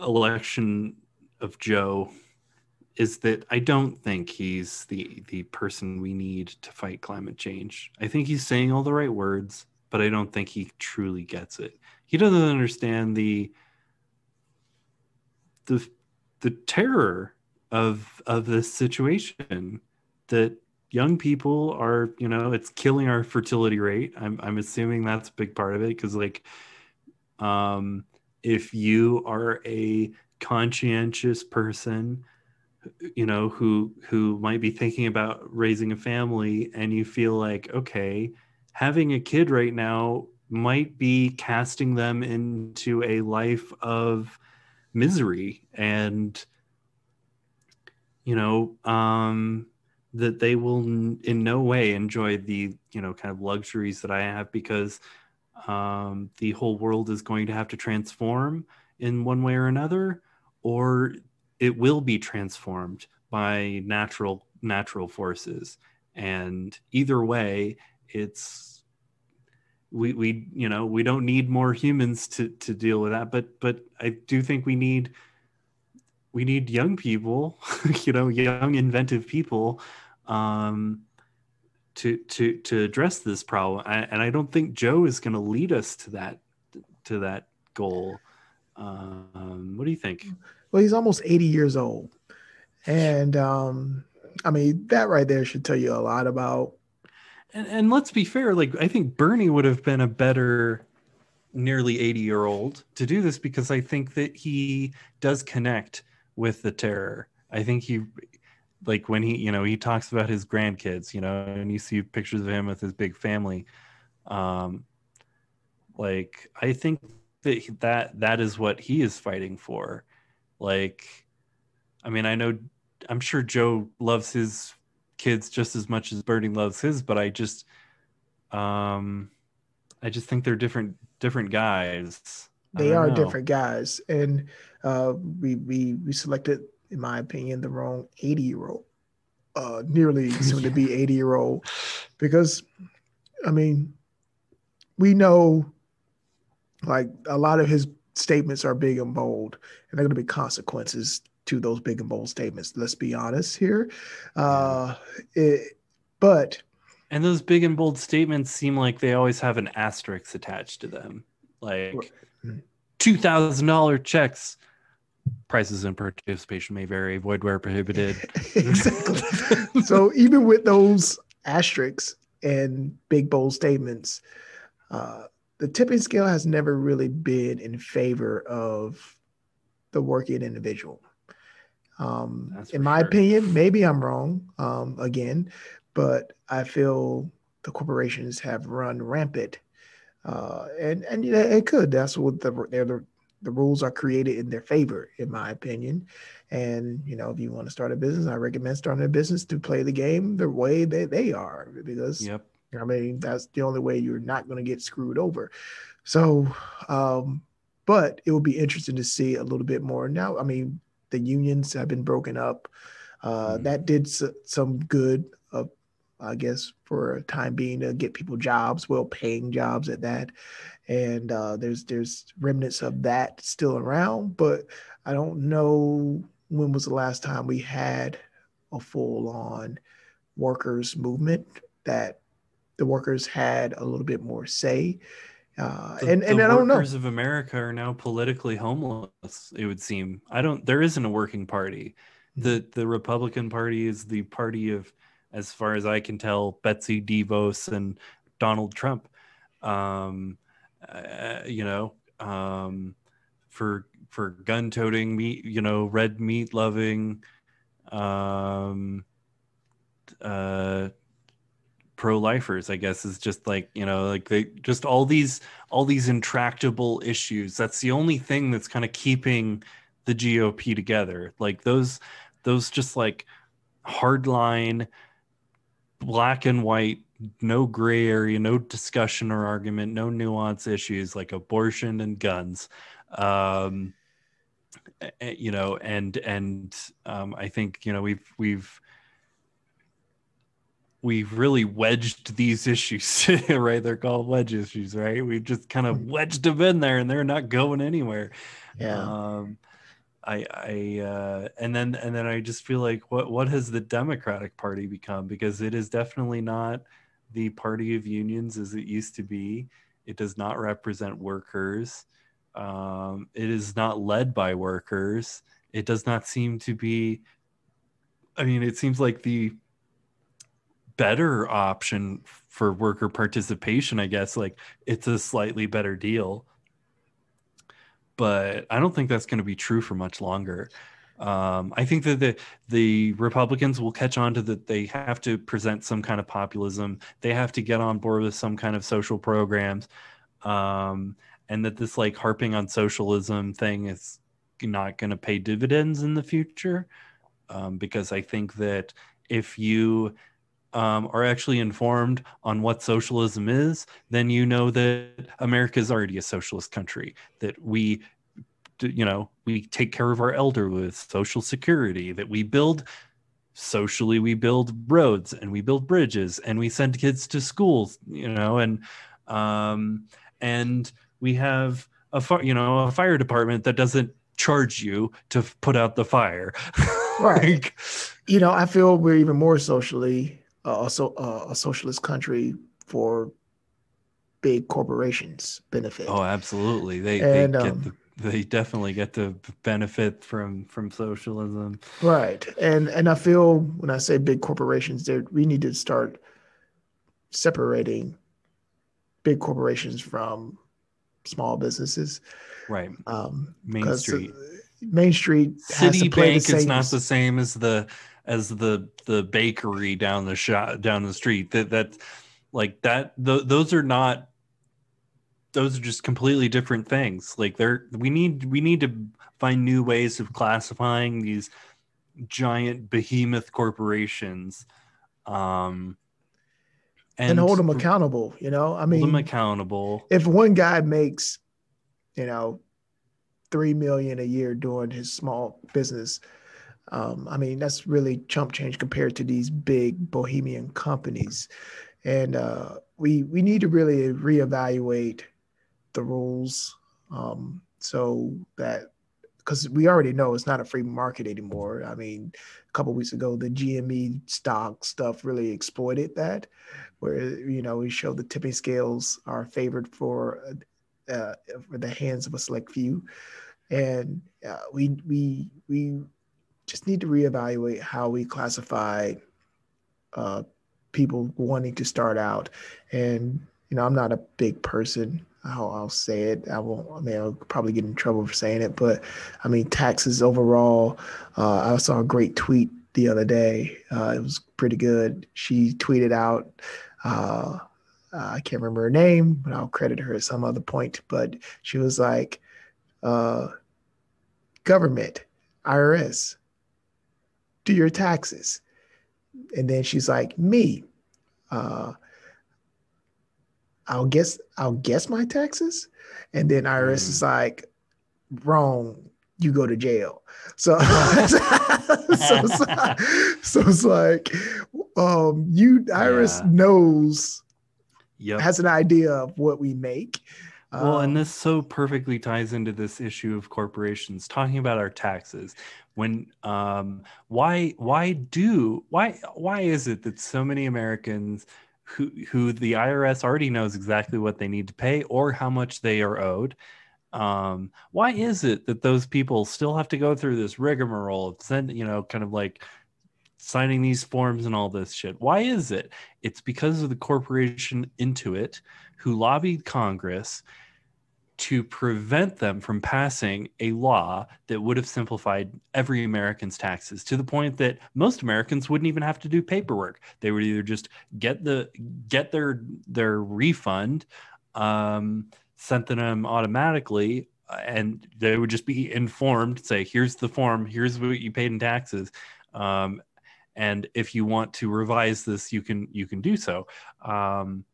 election of Joe is that I don't think he's the the person we need to fight climate change. I think he's saying all the right words, but I don't think he truly gets it. He doesn't understand the the the terror of of this situation that young people are you know it's killing our fertility rate i'm i'm assuming that's a big part of it because like um if you are a conscientious person you know who who might be thinking about raising a family and you feel like okay having a kid right now might be casting them into a life of misery and you know um that they will in no way enjoy the you know kind of luxuries that i have because um the whole world is going to have to transform in one way or another or it will be transformed by natural natural forces. And either way it's we we you know we don't need more humans to to deal with that. But but i do think we need we need young people you know young inventive people um to to to address this problem. I, and i don't think joe is going to lead us to that to that goal. Um what do you think well he's almost 80 years old. And um i mean that right there should tell you a lot about and, and let's be fair like i think bernie would have been a better nearly 80 year old to do this because i think that he does connect with the terror. I think he like when he you know he talks about his grandkids you know and you see pictures of him with his big family um like i think that that that is what he is fighting for like i mean i know i'm sure joe loves his kids just as much as Bernie loves his, but I just um I just think they're different different guys. They are know. different guys. And uh we we we selected, in my opinion, the wrong 80 year old. Uh nearly soon to be 80 year old. Because I mean, we know like a lot of his statements are big and bold, and there are going to be consequences to those big and bold statements. Let's be honest here. Uh, it, but and those big and bold statements seem like they always have an asterisk attached to them, like two thousand dollar checks. Prices and participation may vary. Void where prohibited. exactly. so even with those asterisks and big bold statements, uh, the tipping scale has never really been in favor of the working individual. Um, in my sure. opinion, maybe I'm wrong um, again, but I feel the corporations have run rampant, uh, and and yeah, it could. That's what the the the rules are created in their favor, in my opinion. And you know, if you want to start a business, I recommend starting a business to play the game the way that they are, because yep. I mean that's the only way you're not going to get screwed over. So, um, but it will be interesting to see a little bit more now. I mean, the unions have been broken up. Uh, mm-hmm. That did s- some good, uh, I guess, for a time being to get people jobs, well-paying jobs at that. And uh, there's there's remnants of that still around, but I don't know when was the last time we had a full-on workers movement that the workers had a little bit more say uh, the, and and the I don't know. Workers of America are now politically homeless. It would seem. I don't. There isn't a working party. Hmm. The the Republican Party is the party of, as far as I can tell, Betsy DeVos and Donald Trump. Um, uh, you know, um, for for gun toting meat, you know, red meat loving, um, uh, pro-lifers i guess is just like you know like they just all these all these intractable issues. That's the only thing that's kind of keeping the gop together. Like those those just like hardline black and white no gray area no discussion or argument no nuance issues like abortion and guns. Um you know and and um i think you know we've we've we've really wedged these issues, right? They're called wedge issues, right? We've just kind of mm-hmm. wedged them in there, and they're not going anywhere. Yeah. Um, I, I, uh, and then, and then I just feel like what, what has the Democratic Party become? Because it is definitely not the party of unions as it used to be. It does not represent workers. Um, it is not led by workers. It does not seem to be. I mean, it seems like the better option for worker participation, I guess. Like it's a slightly better deal. But I don't think that's going to be true for much longer. Um, I think that the the Republicans will catch on to that they have to present some kind of populism. They have to get on board with some kind of social programs, um, and that this like harping on socialism thing is not going to pay dividends in the future. Um, because I think that if you um, are actually informed on what socialism is, then you know that America is already a socialist country. That we, you know, we take care of our elder with social security. That we build socially, we build roads and we build bridges and we send kids to schools. You know, and um, and we have a fire, you know, a fire department that doesn't charge you to put out the fire. right. like, you know, I feel we're even more socially uh, so, uh, a socialist country for big corporations benefit. Oh, absolutely. They, and, they get um, the they definitely get to benefit from from socialism. Right. And and i feel when i say big corporations there we need to start separating big corporations from small businesses. Right. Um main street. Main street City citibank is not the same as the as the the bakery down the shop down the street that that like that th- those are not those are just completely different things. Like they're we need we need to find new ways of classifying these giant behemoth corporations um and, and hold them accountable you know? I mean hold them accountable. if one guy makes you know three million a year doing his small business um, i mean that's really chump change compared to these big bohemian companies. And uh, we we need to really reevaluate the rules. Um, so that because we already know it's not a free market anymore. I mean, a couple weeks ago, the GME stock stuff really exploited that, where you know we showed the tipping scales are favored for uh, for the hands of a select few, and uh, we we we just need to reevaluate how we classify uh, people wanting to start out. And you know, I'm not a big person I'll, I'll, say it. I won't. I mean, I'll probably get in trouble for saying it, but I mean, taxes overall. Uh, I saw a great tweet the other day. Uh, it was pretty good. She tweeted out. Uh, I can't remember her name, but I'll credit her at some other point. But she was like, uh, "Government, IRS, do your taxes," and then she's like, "Me." Uh, I'll guess I'll guess my taxes, and then IRS mm. is like, wrong, you go to jail. So, so, so, so, it's like, um, you IRS yeah. knows, yep. has an idea of what we make. Well, um, and this so perfectly ties into this issue of corporations talking about our taxes. When um, why why do why why is it that so many Americans who who the IRS already knows exactly what they need to pay or how much they are owed. Um, why is it that those people still have to go through this rigmarole of send, you know, kind of like signing these forms and all this shit? Why is it? It's because of the corporation Intuit who lobbied Congress to prevent them from passing a law that would have simplified every American's taxes to the point that most Americans wouldn't even have to do paperwork. They would either just get the get their their refund um, sent to them automatically, and they would just be informed. Say, here's the form. Here's what you paid in taxes. Um, and if you want to revise this, you can you can do so. Um,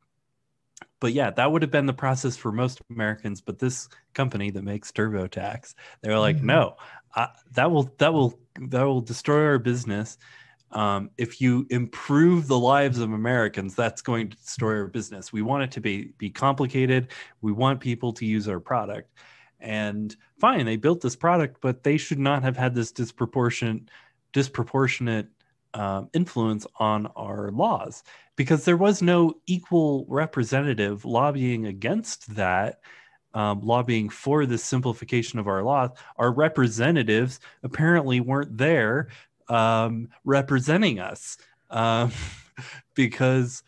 but yeah, that would have been the process for most Americans. But this company that makes TurboTax, they're like, mm-hmm. no, I, that will that will that will destroy our business. Um, if you improve the lives of Americans, that's going to destroy our business. We want it to be be complicated. We want people to use our product. And fine, they built this product, but they should not have had this disproportionate disproportionate um, influence on our laws. Because there was no equal representative lobbying against that um, lobbying for the simplification of our laws our representatives apparently weren't there um, representing us um, because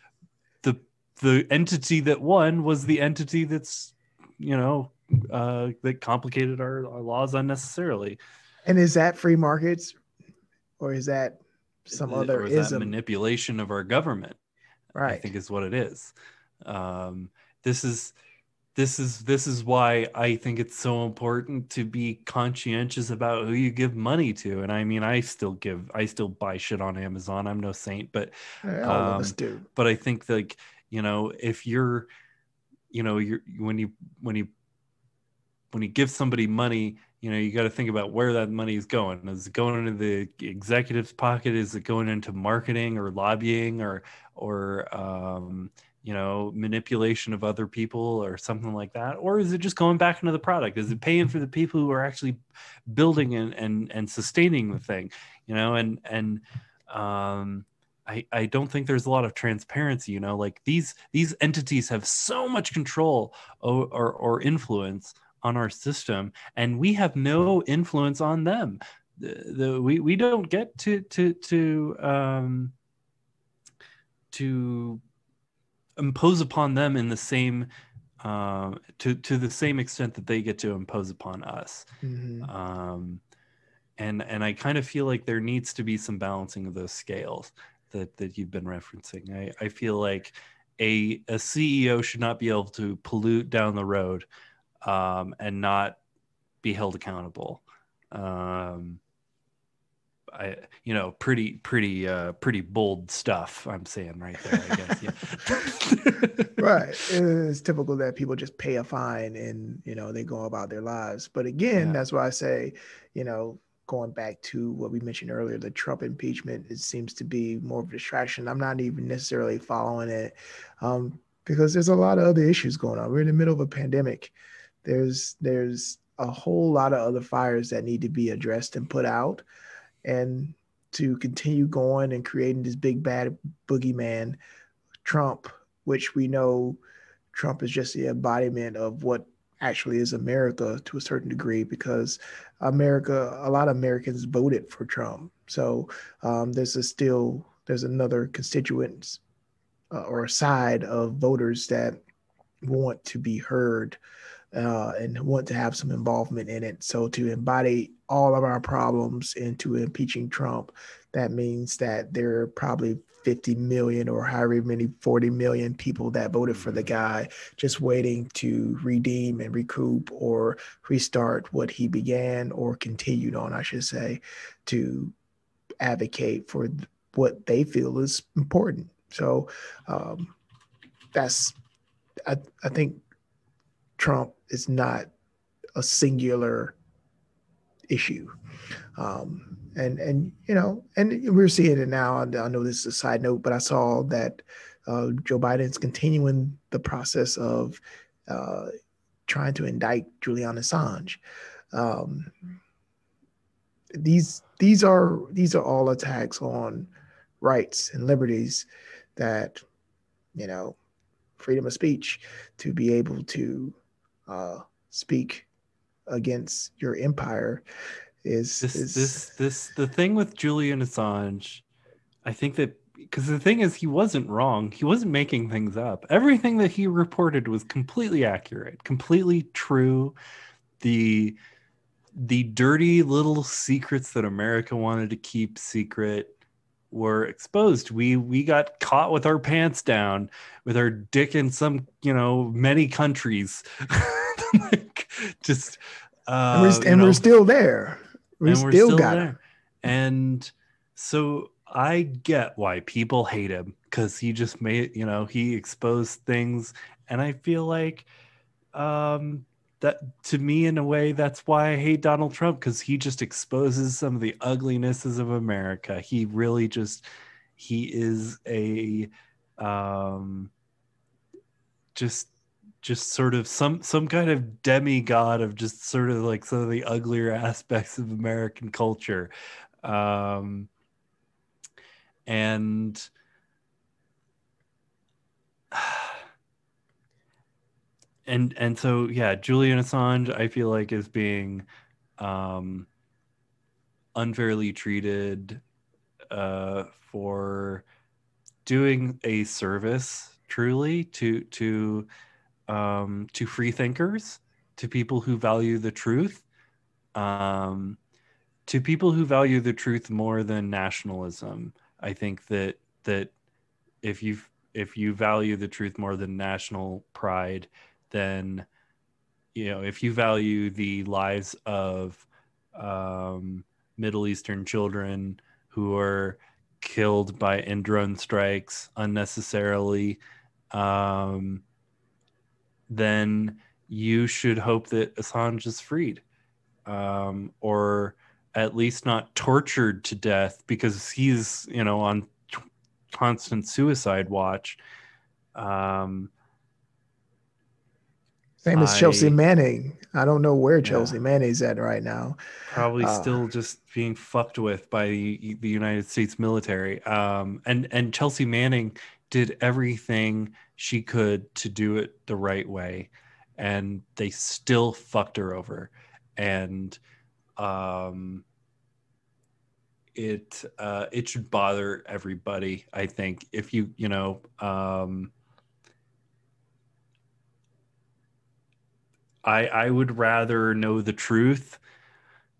the the entity that won was the entity that's you know uh, that complicated our, our laws unnecessarily. And is that free markets? Or is that some other is manipulation of our government right. i think is what it is. Um, this is this is this is why i think it's so important to be conscientious about who you give money to. And i mean i still give i still buy shit on amazon. I'm no saint but um, but i think like you know if you're you know you're when you when you when you give somebody money you know you got to think about where that money is going. Is it going into the executive's pocket? Is it going into marketing or lobbying or or um, you know manipulation of other people or something like that? Or is it just going back into the product? Is it paying for the people who are actually building and and, and sustaining the thing you know? And and um I, I don't think there's a lot of transparency you know? Like these these entities have so much control or, or, or influence on our system and we have no influence on them the, the we, we don't get to to to um to impose upon them in the same uh, to to the same extent that they get to impose upon us. Mm-hmm. Um, and and I kind of feel like there needs to be some balancing of those scales that that you've been referencing. I, I feel like a a CEO should not be able to pollute down the road um, and not be held accountable. Um, I, you know, pretty, pretty, uh, pretty bold stuff. I'm saying right there, I guess. Yeah. right. It's typical that people just pay a fine and you know they go about their lives. But again, yeah. that's why I say, you know, going back to what we mentioned earlier, the Trump impeachment, it seems to be more of a distraction. I'm not even necessarily following it um, because there's a lot of other issues going on. We're in the middle of a pandemic. There's there's a whole lot of other fires that need to be addressed and put out and to continue going and creating this big bad boogeyman, Trump, which we know Trump is just the embodiment of what actually is America to a certain degree because America, a lot of Americans voted for Trump. So um, there's a still there's another constituents uh, or side of voters that want to be heard uh, and want to have some involvement in it. So to embody all of our problems into impeaching Trump, that means that there are probably 50 million or however many 40 million people that voted for the guy just waiting to redeem and recoup or restart what he began or continued on, I should say, to advocate for what they feel is important. So um, that's, I, I think Trump is not a singular issue. Um, and and you know, and we're seeing it now. I know this is a side note, but I saw that uh, Joe Biden's continuing the process of uh, trying to indict Julian Assange. Um, these these are these are all attacks on rights and liberties that you know freedom of speech to be able to uh, speak against your empire is this is... this this the thing with Julian Assange. I think that because the thing is he wasn't wrong. He wasn't making things up. Everything that he reported was completely accurate completely true. The the dirty little secrets that america wanted to keep secret were exposed. We we got caught with our pants down with our dick in some you know many countries like, just uh, and, we're, and we're, still there. We still, still, got there. Him. And so I get why people hate him because he just made you know he exposed things, and I feel like um that to me in a way that's why I hate Donald Trump because he just exposes some of the uglinesses of America. He really just he is a um just just sort of some some kind of demigod of just sort of like some of the uglier aspects of American culture. Um, and and and so yeah, Julian Assange I feel like is being um, unfairly treated uh, for doing a service truly to to um, to free thinkers, to people who value the truth, um, to people who value the truth more than nationalism. I think that that if you if you value the truth more than national pride, then you know if you value the lives of um, Middle Eastern children who are killed by in drone strikes unnecessarily, um, then you should hope that Assange is freed, um, or at least not tortured to death because he's you know on t- constant suicide watch. Um, Same as I, Chelsea Manning. I don't know where Chelsea yeah, Manning's at right now. Probably uh, still just being fucked with by the, the United States military. Um, and and Chelsea Manning did everything she could to do it the right way, and they still fucked her over. And um, it uh, it should bother everybody. I think if you you know. Um, I I would rather know the truth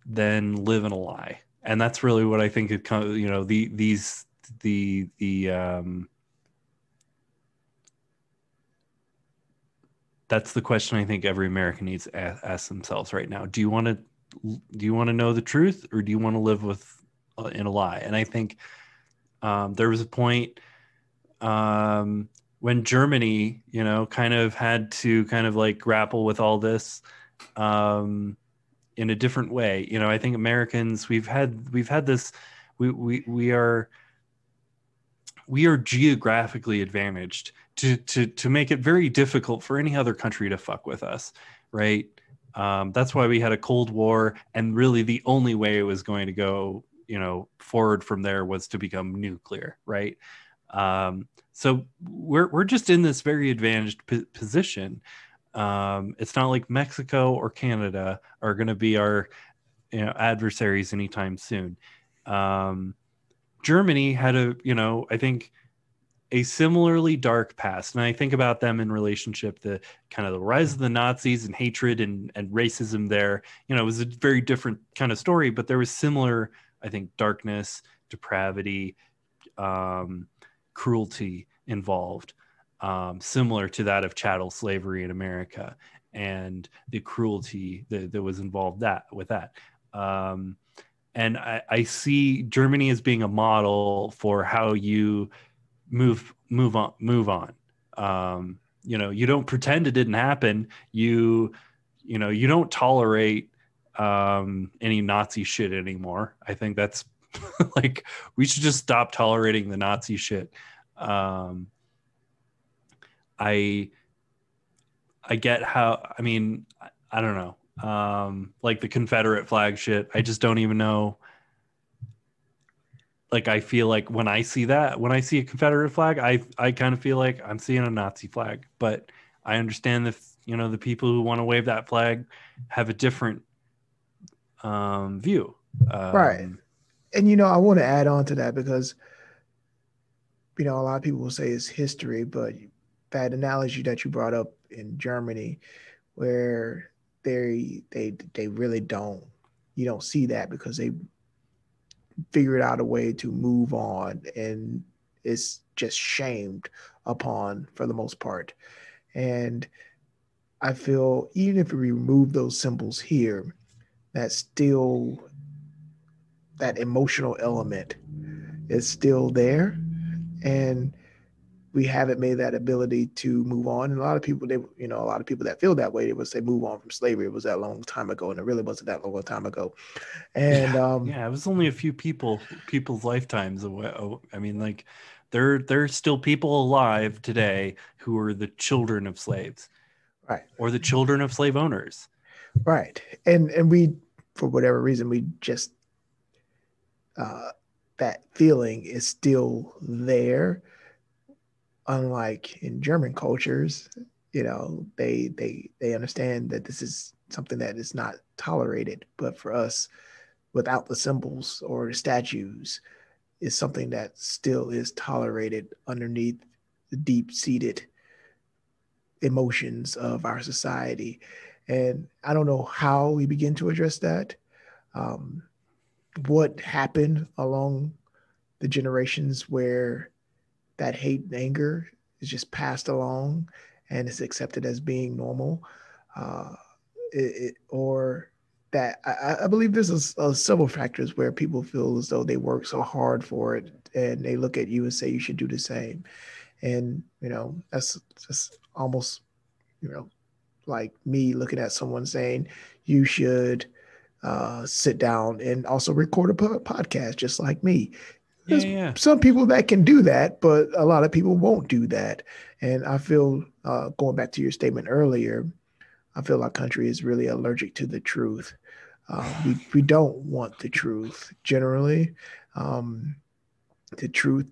than live in a lie, and that's really what I think it comes. You know, the these the the um, that's the question I think every American needs to ask, themselves right now. Do you want to do you want to know the truth or do you want to live with uh, in a lie? And I think um, there was a point um, when Germany, you know, kind of had to kind of like grapple with all this um, in a different way. You know, I think Americans we've had we've had this we we we are we are geographically advantaged to to to make it very difficult for any other country to fuck with us, right? Um, that's why we had a Cold War, and really the only way it was going to go, you know, forward from there was to become nuclear, right? Um, so we're we're just in this very advantaged p- position. Um, it's not like Mexico or Canada are going to be our you know adversaries anytime soon. Um, Germany had a you know I think a similarly dark past, and I think about them in relationship to kind of the rise of the Nazis and hatred and and racism. There, you know, it was a very different kind of story, but there was similar I think darkness, depravity. Um, cruelty involved, um, similar to that of chattel slavery in America and the cruelty that, that was involved that with that. Um, and I, I, see Germany as being a model for how you move move on move on. Um, you know, you don't pretend it didn't happen. You you know you don't tolerate um, any Nazi shit anymore. I think that's like we should just stop tolerating the Nazi shit. Um, I I get how I mean I, I don't know um, like the Confederate flag shit. I just don't even know. Like I feel like when I see that, when I see a Confederate flag, I I kind of feel like I'm seeing a Nazi flag. But I understand if you know the people who want to wave that flag have a different um, view. Um, right. And you know, I want to add on to that because you know, a lot of people will say it's history, but that analogy that you brought up in Germany, where they they they really don't, you don't see that because they figured out a way to move on, and it's just shamed upon for the most part. And I feel even if we remove those symbols here, that still that emotional element is still there and we haven't made that ability to move on. And a lot of people, they, you know, a lot of people that feel that way, they would say move on from slavery. It was that long time ago, and it really wasn't that long a time ago. And yeah, um, yeah it was only a few people, people's lifetimes away. Oh, I mean, like there, there's still people alive today who are the children of slaves, right, or the children of slave owners, right. And and we, for whatever reason, we just uh, that feeling is still there. Unlike in German cultures, you know, they they they understand that this is something that is not tolerated. But for us, without the symbols or the statues, is something that still is tolerated underneath the deep-seated emotions of our society. And I don't know how we begin to address that. Um, what happened along the generations where that hate and anger is just passed along and it's accepted as being normal, uh, it, it, or that I, I, believe there's a, several factors where people feel as though they work so hard for it and they look at you and say you should do the same, and you know that's just almost you know like me looking at someone saying you should uh, sit down and also record a podcast just like me. There's yeah, yeah. some people that can do that, but a lot of people won't do that. And I feel, uh, going back to your statement earlier, I feel our country is really allergic to the truth. Uh, we, we don't want the truth generally. Um, the truth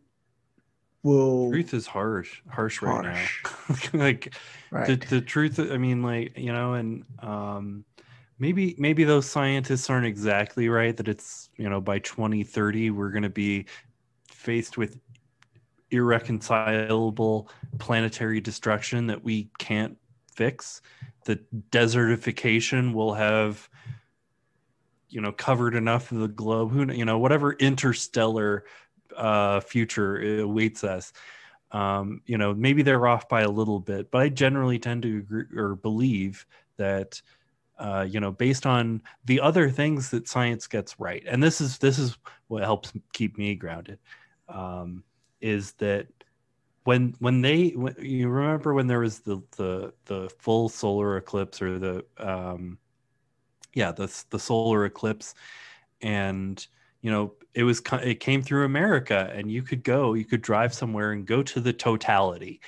will. Truth is harsh, harsh, harsh. right now. like right. The, the truth, I mean, like, you know, and um, maybe maybe those scientists aren't exactly right that it's you know by 2030 we're going to be faced with irreconcilable planetary destruction that we can't fix the desertification will have you know covered enough of the globe. Who you know whatever interstellar uh future awaits us. Um you know maybe they're off by a little bit but i generally tend to agree or believe that uh, you know based on the other things that science gets right. And this is this is what helps keep me grounded um, is that when when they when, you remember when there was the the the full solar eclipse or the um, yeah the the solar eclipse and you know it was it came through america and you could go you could drive somewhere and go to the totality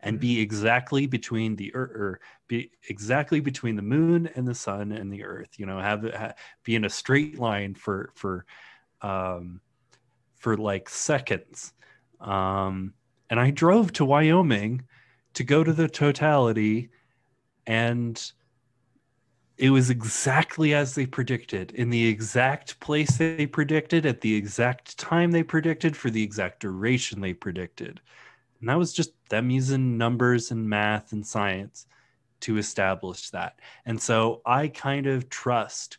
and be exactly between the earth or be exactly between the moon and the sun and the earth you know have it be in a straight line for for um for like seconds. Um and i drove to wyoming to go to the totality and it was exactly as they predicted in the exact place they predicted at the exact time they predicted for the exact duration they predicted. And that was just them using numbers and math and science to establish that. And so I kind of trust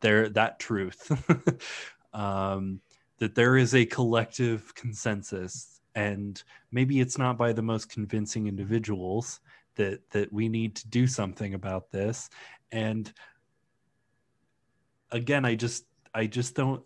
there that truth. Um, that there is a collective consensus, and maybe it's not by the most convincing individuals that that we need to do something about this. And again, I just I just don't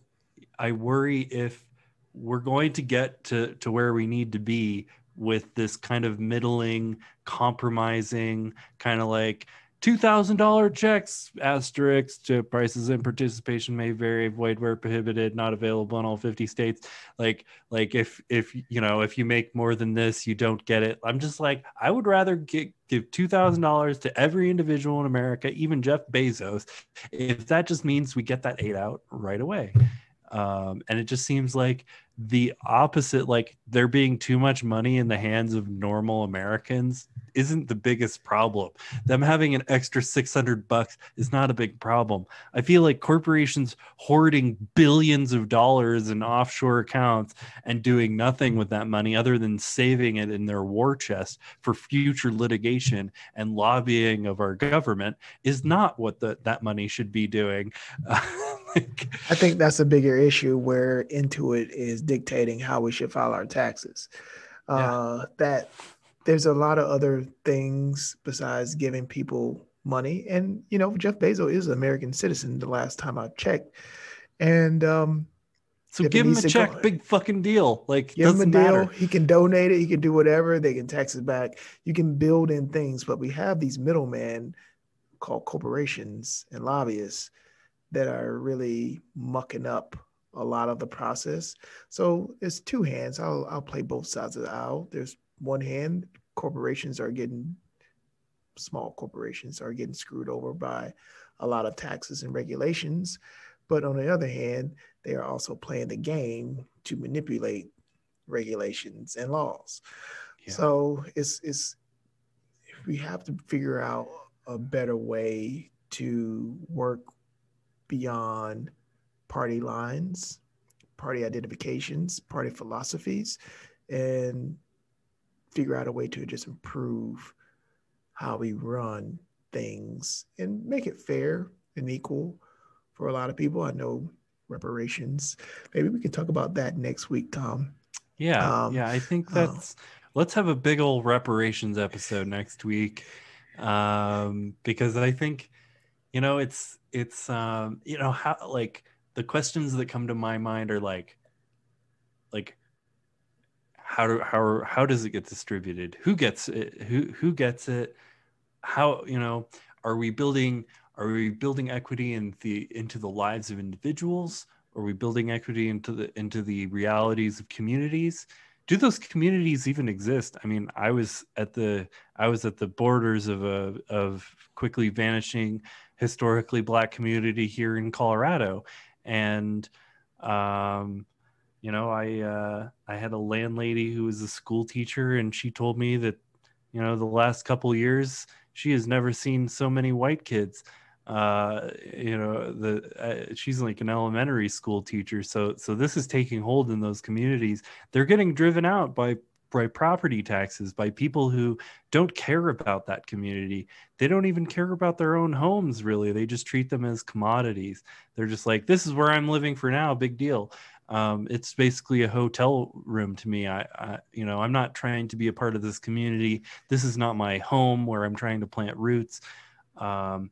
I worry if we're going to get to to where we need to be with this kind of middling, compromising, kind of like $2,000 checks, asterisks to prices and participation may vary, void where prohibited, not available in all 50 states. Like, like if, if, you know, if you make more than this, you don't get it. I'm just like, I would rather get, give $2,000 to every individual in America, even Jeff Bezos, if that just means we get that eight out right away. Um, and it just seems like the opposite like there being too much money in the hands of normal americans isn't the biggest problem. Them having an extra 600 bucks is not a big problem. I feel like corporations hoarding billions of dollars in offshore accounts and doing nothing with that money other than saving it in their war chest for future litigation and lobbying of our government is not what the, that money should be doing i think that's a bigger issue where intuit is dictating how we should file our taxes. Yeah. Uh, that there's a lot of other things besides giving people money. And, you know, Jeff Bezos is an American citizen the last time I checked. And, um, so give him a check, go, big fucking deal. Like give him a deal. Matter. He can donate it. He can do whatever. They can tax it back. You can build in things, but we have these middlemen called corporations and lobbyists that are really mucking up a lot of the process. So it's two hands. I'll I'll play both sides of the aisle. There's one hand, corporations are getting small corporations are getting screwed over by a lot of taxes and regulations. But on the other hand, they are also playing the game to manipulate regulations and laws. Yeah. So it's it's we have to figure out a better way to work beyond party lines, party identifications, party philosophies, and figure out a way to just improve how we run things and make it fair and equal for a lot of people. I know reparations. Maybe we can talk about that next week, Tom. Yeah, um, yeah. I think uh, that's. Uh, let's have a big old reparations episode next week, um, because I think, you know, it's it's um, you know how like the questions that come to my mind are like like how do how how does it get distributed? Who gets it? Who who gets it? How you know are we building are we building equity in the into the lives of individuals? Are we building equity into the into the realities of communities? Do those communities even exist? I mean i was at the i was at the borders of a of quickly vanishing historically black community here in colorado. And um you know i uh i had a landlady who was a school teacher and she told me that you know the last couple years she has never seen so many white kids. Uh, you know the uh, she's like an elementary school teacher. So so this is taking hold in those communities. They're getting driven out by by property taxes by people who don't care about that community. They don't even care about their own homes really. They just treat them as commodities. They're just like this is where i'm living for now big deal. Um, it's basically a hotel room to me. I, I you know i'm not trying to be a part of this community. This is not my home where i'm trying to plant roots. Um,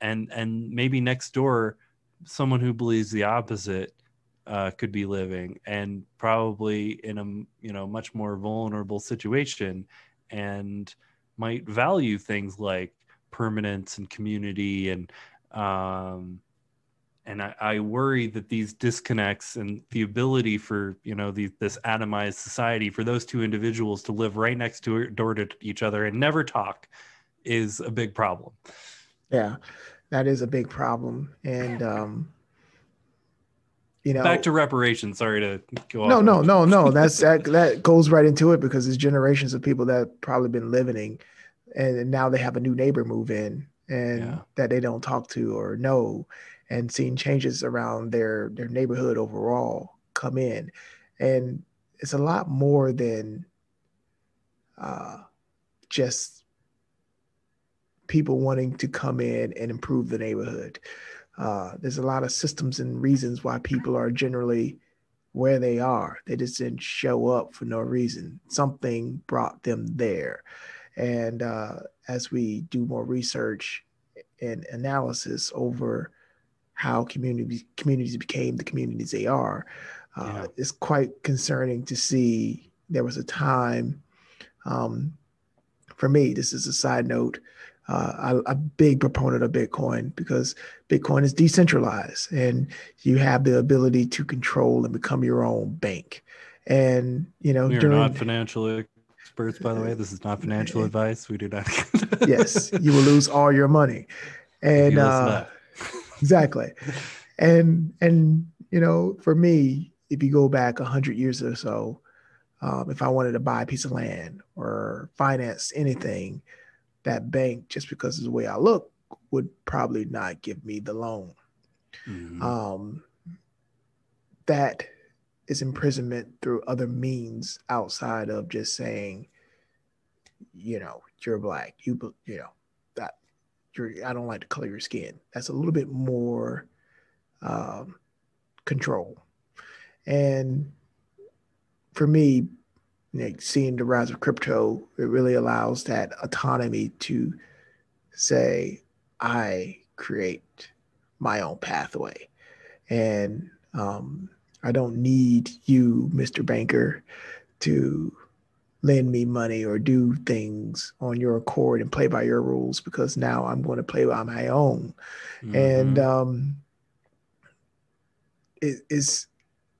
and and maybe next door someone who believes the opposite uh, could be living and probably in a you know much more vulnerable situation and might value things like permanence and community and um, and I, I, worry that these disconnects and the ability for you know the, this atomized society for those two individuals to live right next to door to each other and never talk is a big problem yeah that is a big problem. And um, you know, back to reparations. Sorry to go. No, no, no, no. That's that that goes right into it because there's generations of people that probably been living, and now they have a new neighbor move in and yeah. that they don't talk to or know, and seeing changes around their their neighborhood overall come in, and it's a lot more than uh, just people wanting to come in and improve the neighborhood. Uh, there's a lot of systems and reasons why people are generally where they are. They just didn't show up for no reason. Something brought them there. And uh, as we do more research and analysis over how communities communities became the communities they are, uh, yeah. it's quite concerning to see. There was a time, um, for me. This is a side note uh, a, a, big proponent of Bitcoin because Bitcoin is decentralized and you have the ability to control and become your own bank. And you know, we are during, not financial experts, by the way. This is not financial advice. We do not. yes, you will lose all your money, and uh, exactly. And and you know, for me, if you go back a hundred years or so, um, if I wanted to buy a piece of land or finance anything that bank, just because of the way I look, would probably not give me the loan. Mm-hmm. Um, that is imprisonment through other means outside of just saying, you know, you're black. You you know that you're. I don't like the color of your skin. That's a little bit more um, control, and for me, seeing the rise of crypto, it really allows that autonomy to say, I create my own pathway. And um, I don't need you, Mr. Banker, to lend me money or do things on your accord and play by your rules because now I'm going to play by my own. Mm-hmm. And um, it is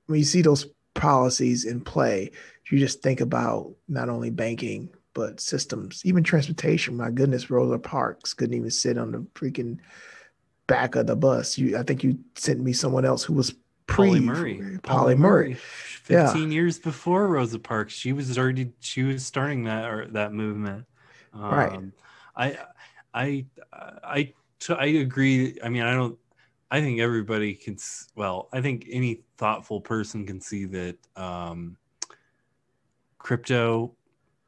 when you see those policies in play, you just think about not only banking but systems, even transportation. My goodness, Rosa Parks couldn't even sit on the freaking back of the bus. You, I think you sent me someone else who was pre Pauli Murray. Pauli Murray. Fifteen yeah. years before Rosa Parks, she was already she was starting that or that movement. Um, right. I, I, I, I agree. I mean, I don't. I think everybody can. Well, I think any thoughtful person can see that. Um, crypto,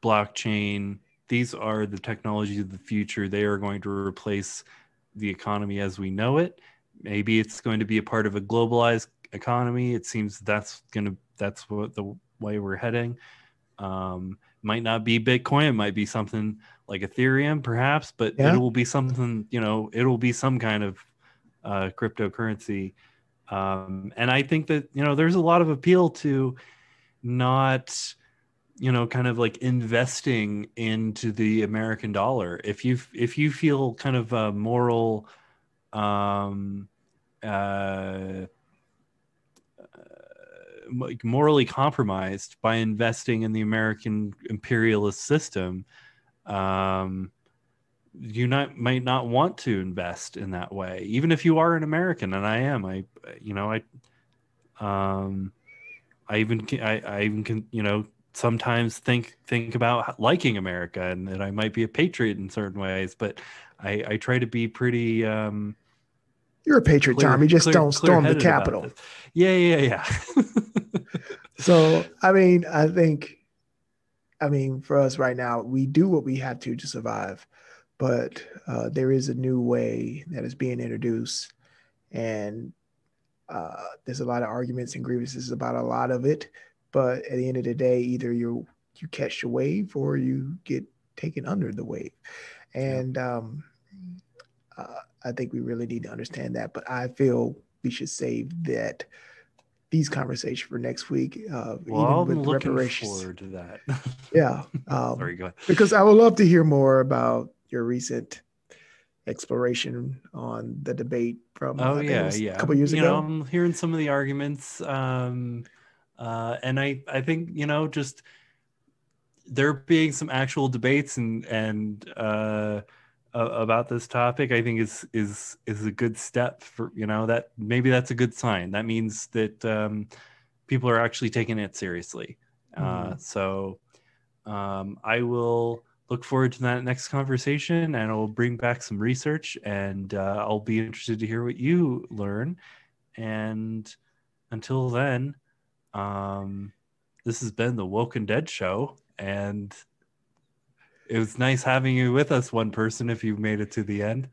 blockchain, these are the technologies of the future. They are going to replace the economy as we know it. Maybe it's going to be a part of a globalized economy. It seems that's going to that's what the way we're heading. Um, might not be Bitcoin. It might be something like Ethereum, perhaps, but yeah. it will be something. You know, it will be some kind of uh, cryptocurrency. Um, and I think that you know there's a lot of appeal to not you know kind of like investing into the american dollar if you if you feel kind of a moral um uh like morally compromised by investing in the American imperialist system, um, you not might not want to invest in that way, even if you are an American, and I am. I, you know, I, um, I even I, I even can, you know, sometimes think think about liking America and that I might be a patriot in certain ways, but I, I try to be pretty. Um, You're a patriot, clear, Tom. You just clear, don't storm the Capitol. Yeah, yeah, yeah. so I mean, I think, I mean, for us right now, we do what we have to to survive, but uh, there is a new way that is being introduced, and uh, there's a lot of arguments and grievances about a lot of it. But at the end of the day, either you you catch the wave or you get taken under the wave, and um, uh, I think we really need to understand that. But I feel we should save that these conversations for next week. Uh, well, even with looking reparations. forward to that. yeah. Um, Sorry, go ahead. Because I would love to hear more about your recent exploration on the debate from oh yeah yeah a couple years you ago. Know, I'm hearing some of the arguments, um, uh, and I I think you know just there being some actual debates and and uh, about this topic, I think is is is a good step for you know that maybe that's a good sign. That means that um, people are actually taking it seriously. Uh, mm-hmm. Uh, so um, I will look forward to that next conversation, and I'll bring back some research, and uh, I'll be interested to hear what you learn. And until then, um, this has been the Woken Dead Show, and it was nice having you with us, one person, if you made it to the end.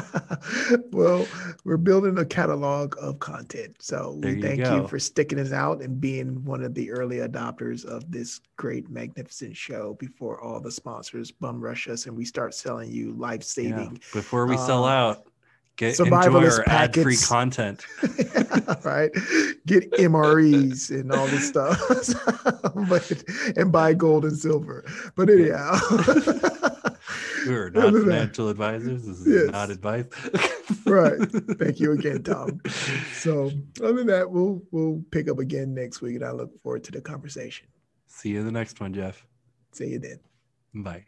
well, we're building a catalog of content. So there we thank go. you for sticking us out and being one of the early adopters of this great, magnificent show before all the sponsors bum rush us and we start selling you life saving. Yeah, before we uh, sell out. Get enjoy our ad-free content. right. Get MREs and all this stuff. but, and buy gold and silver. But anyhow. We're not financial advisors. This is yes. not advice. right. Thank you again, Tom. So other than that, we'll we'll pick up again next week and I look forward to the conversation. See you in the next one, Jeff. See you then. Bye.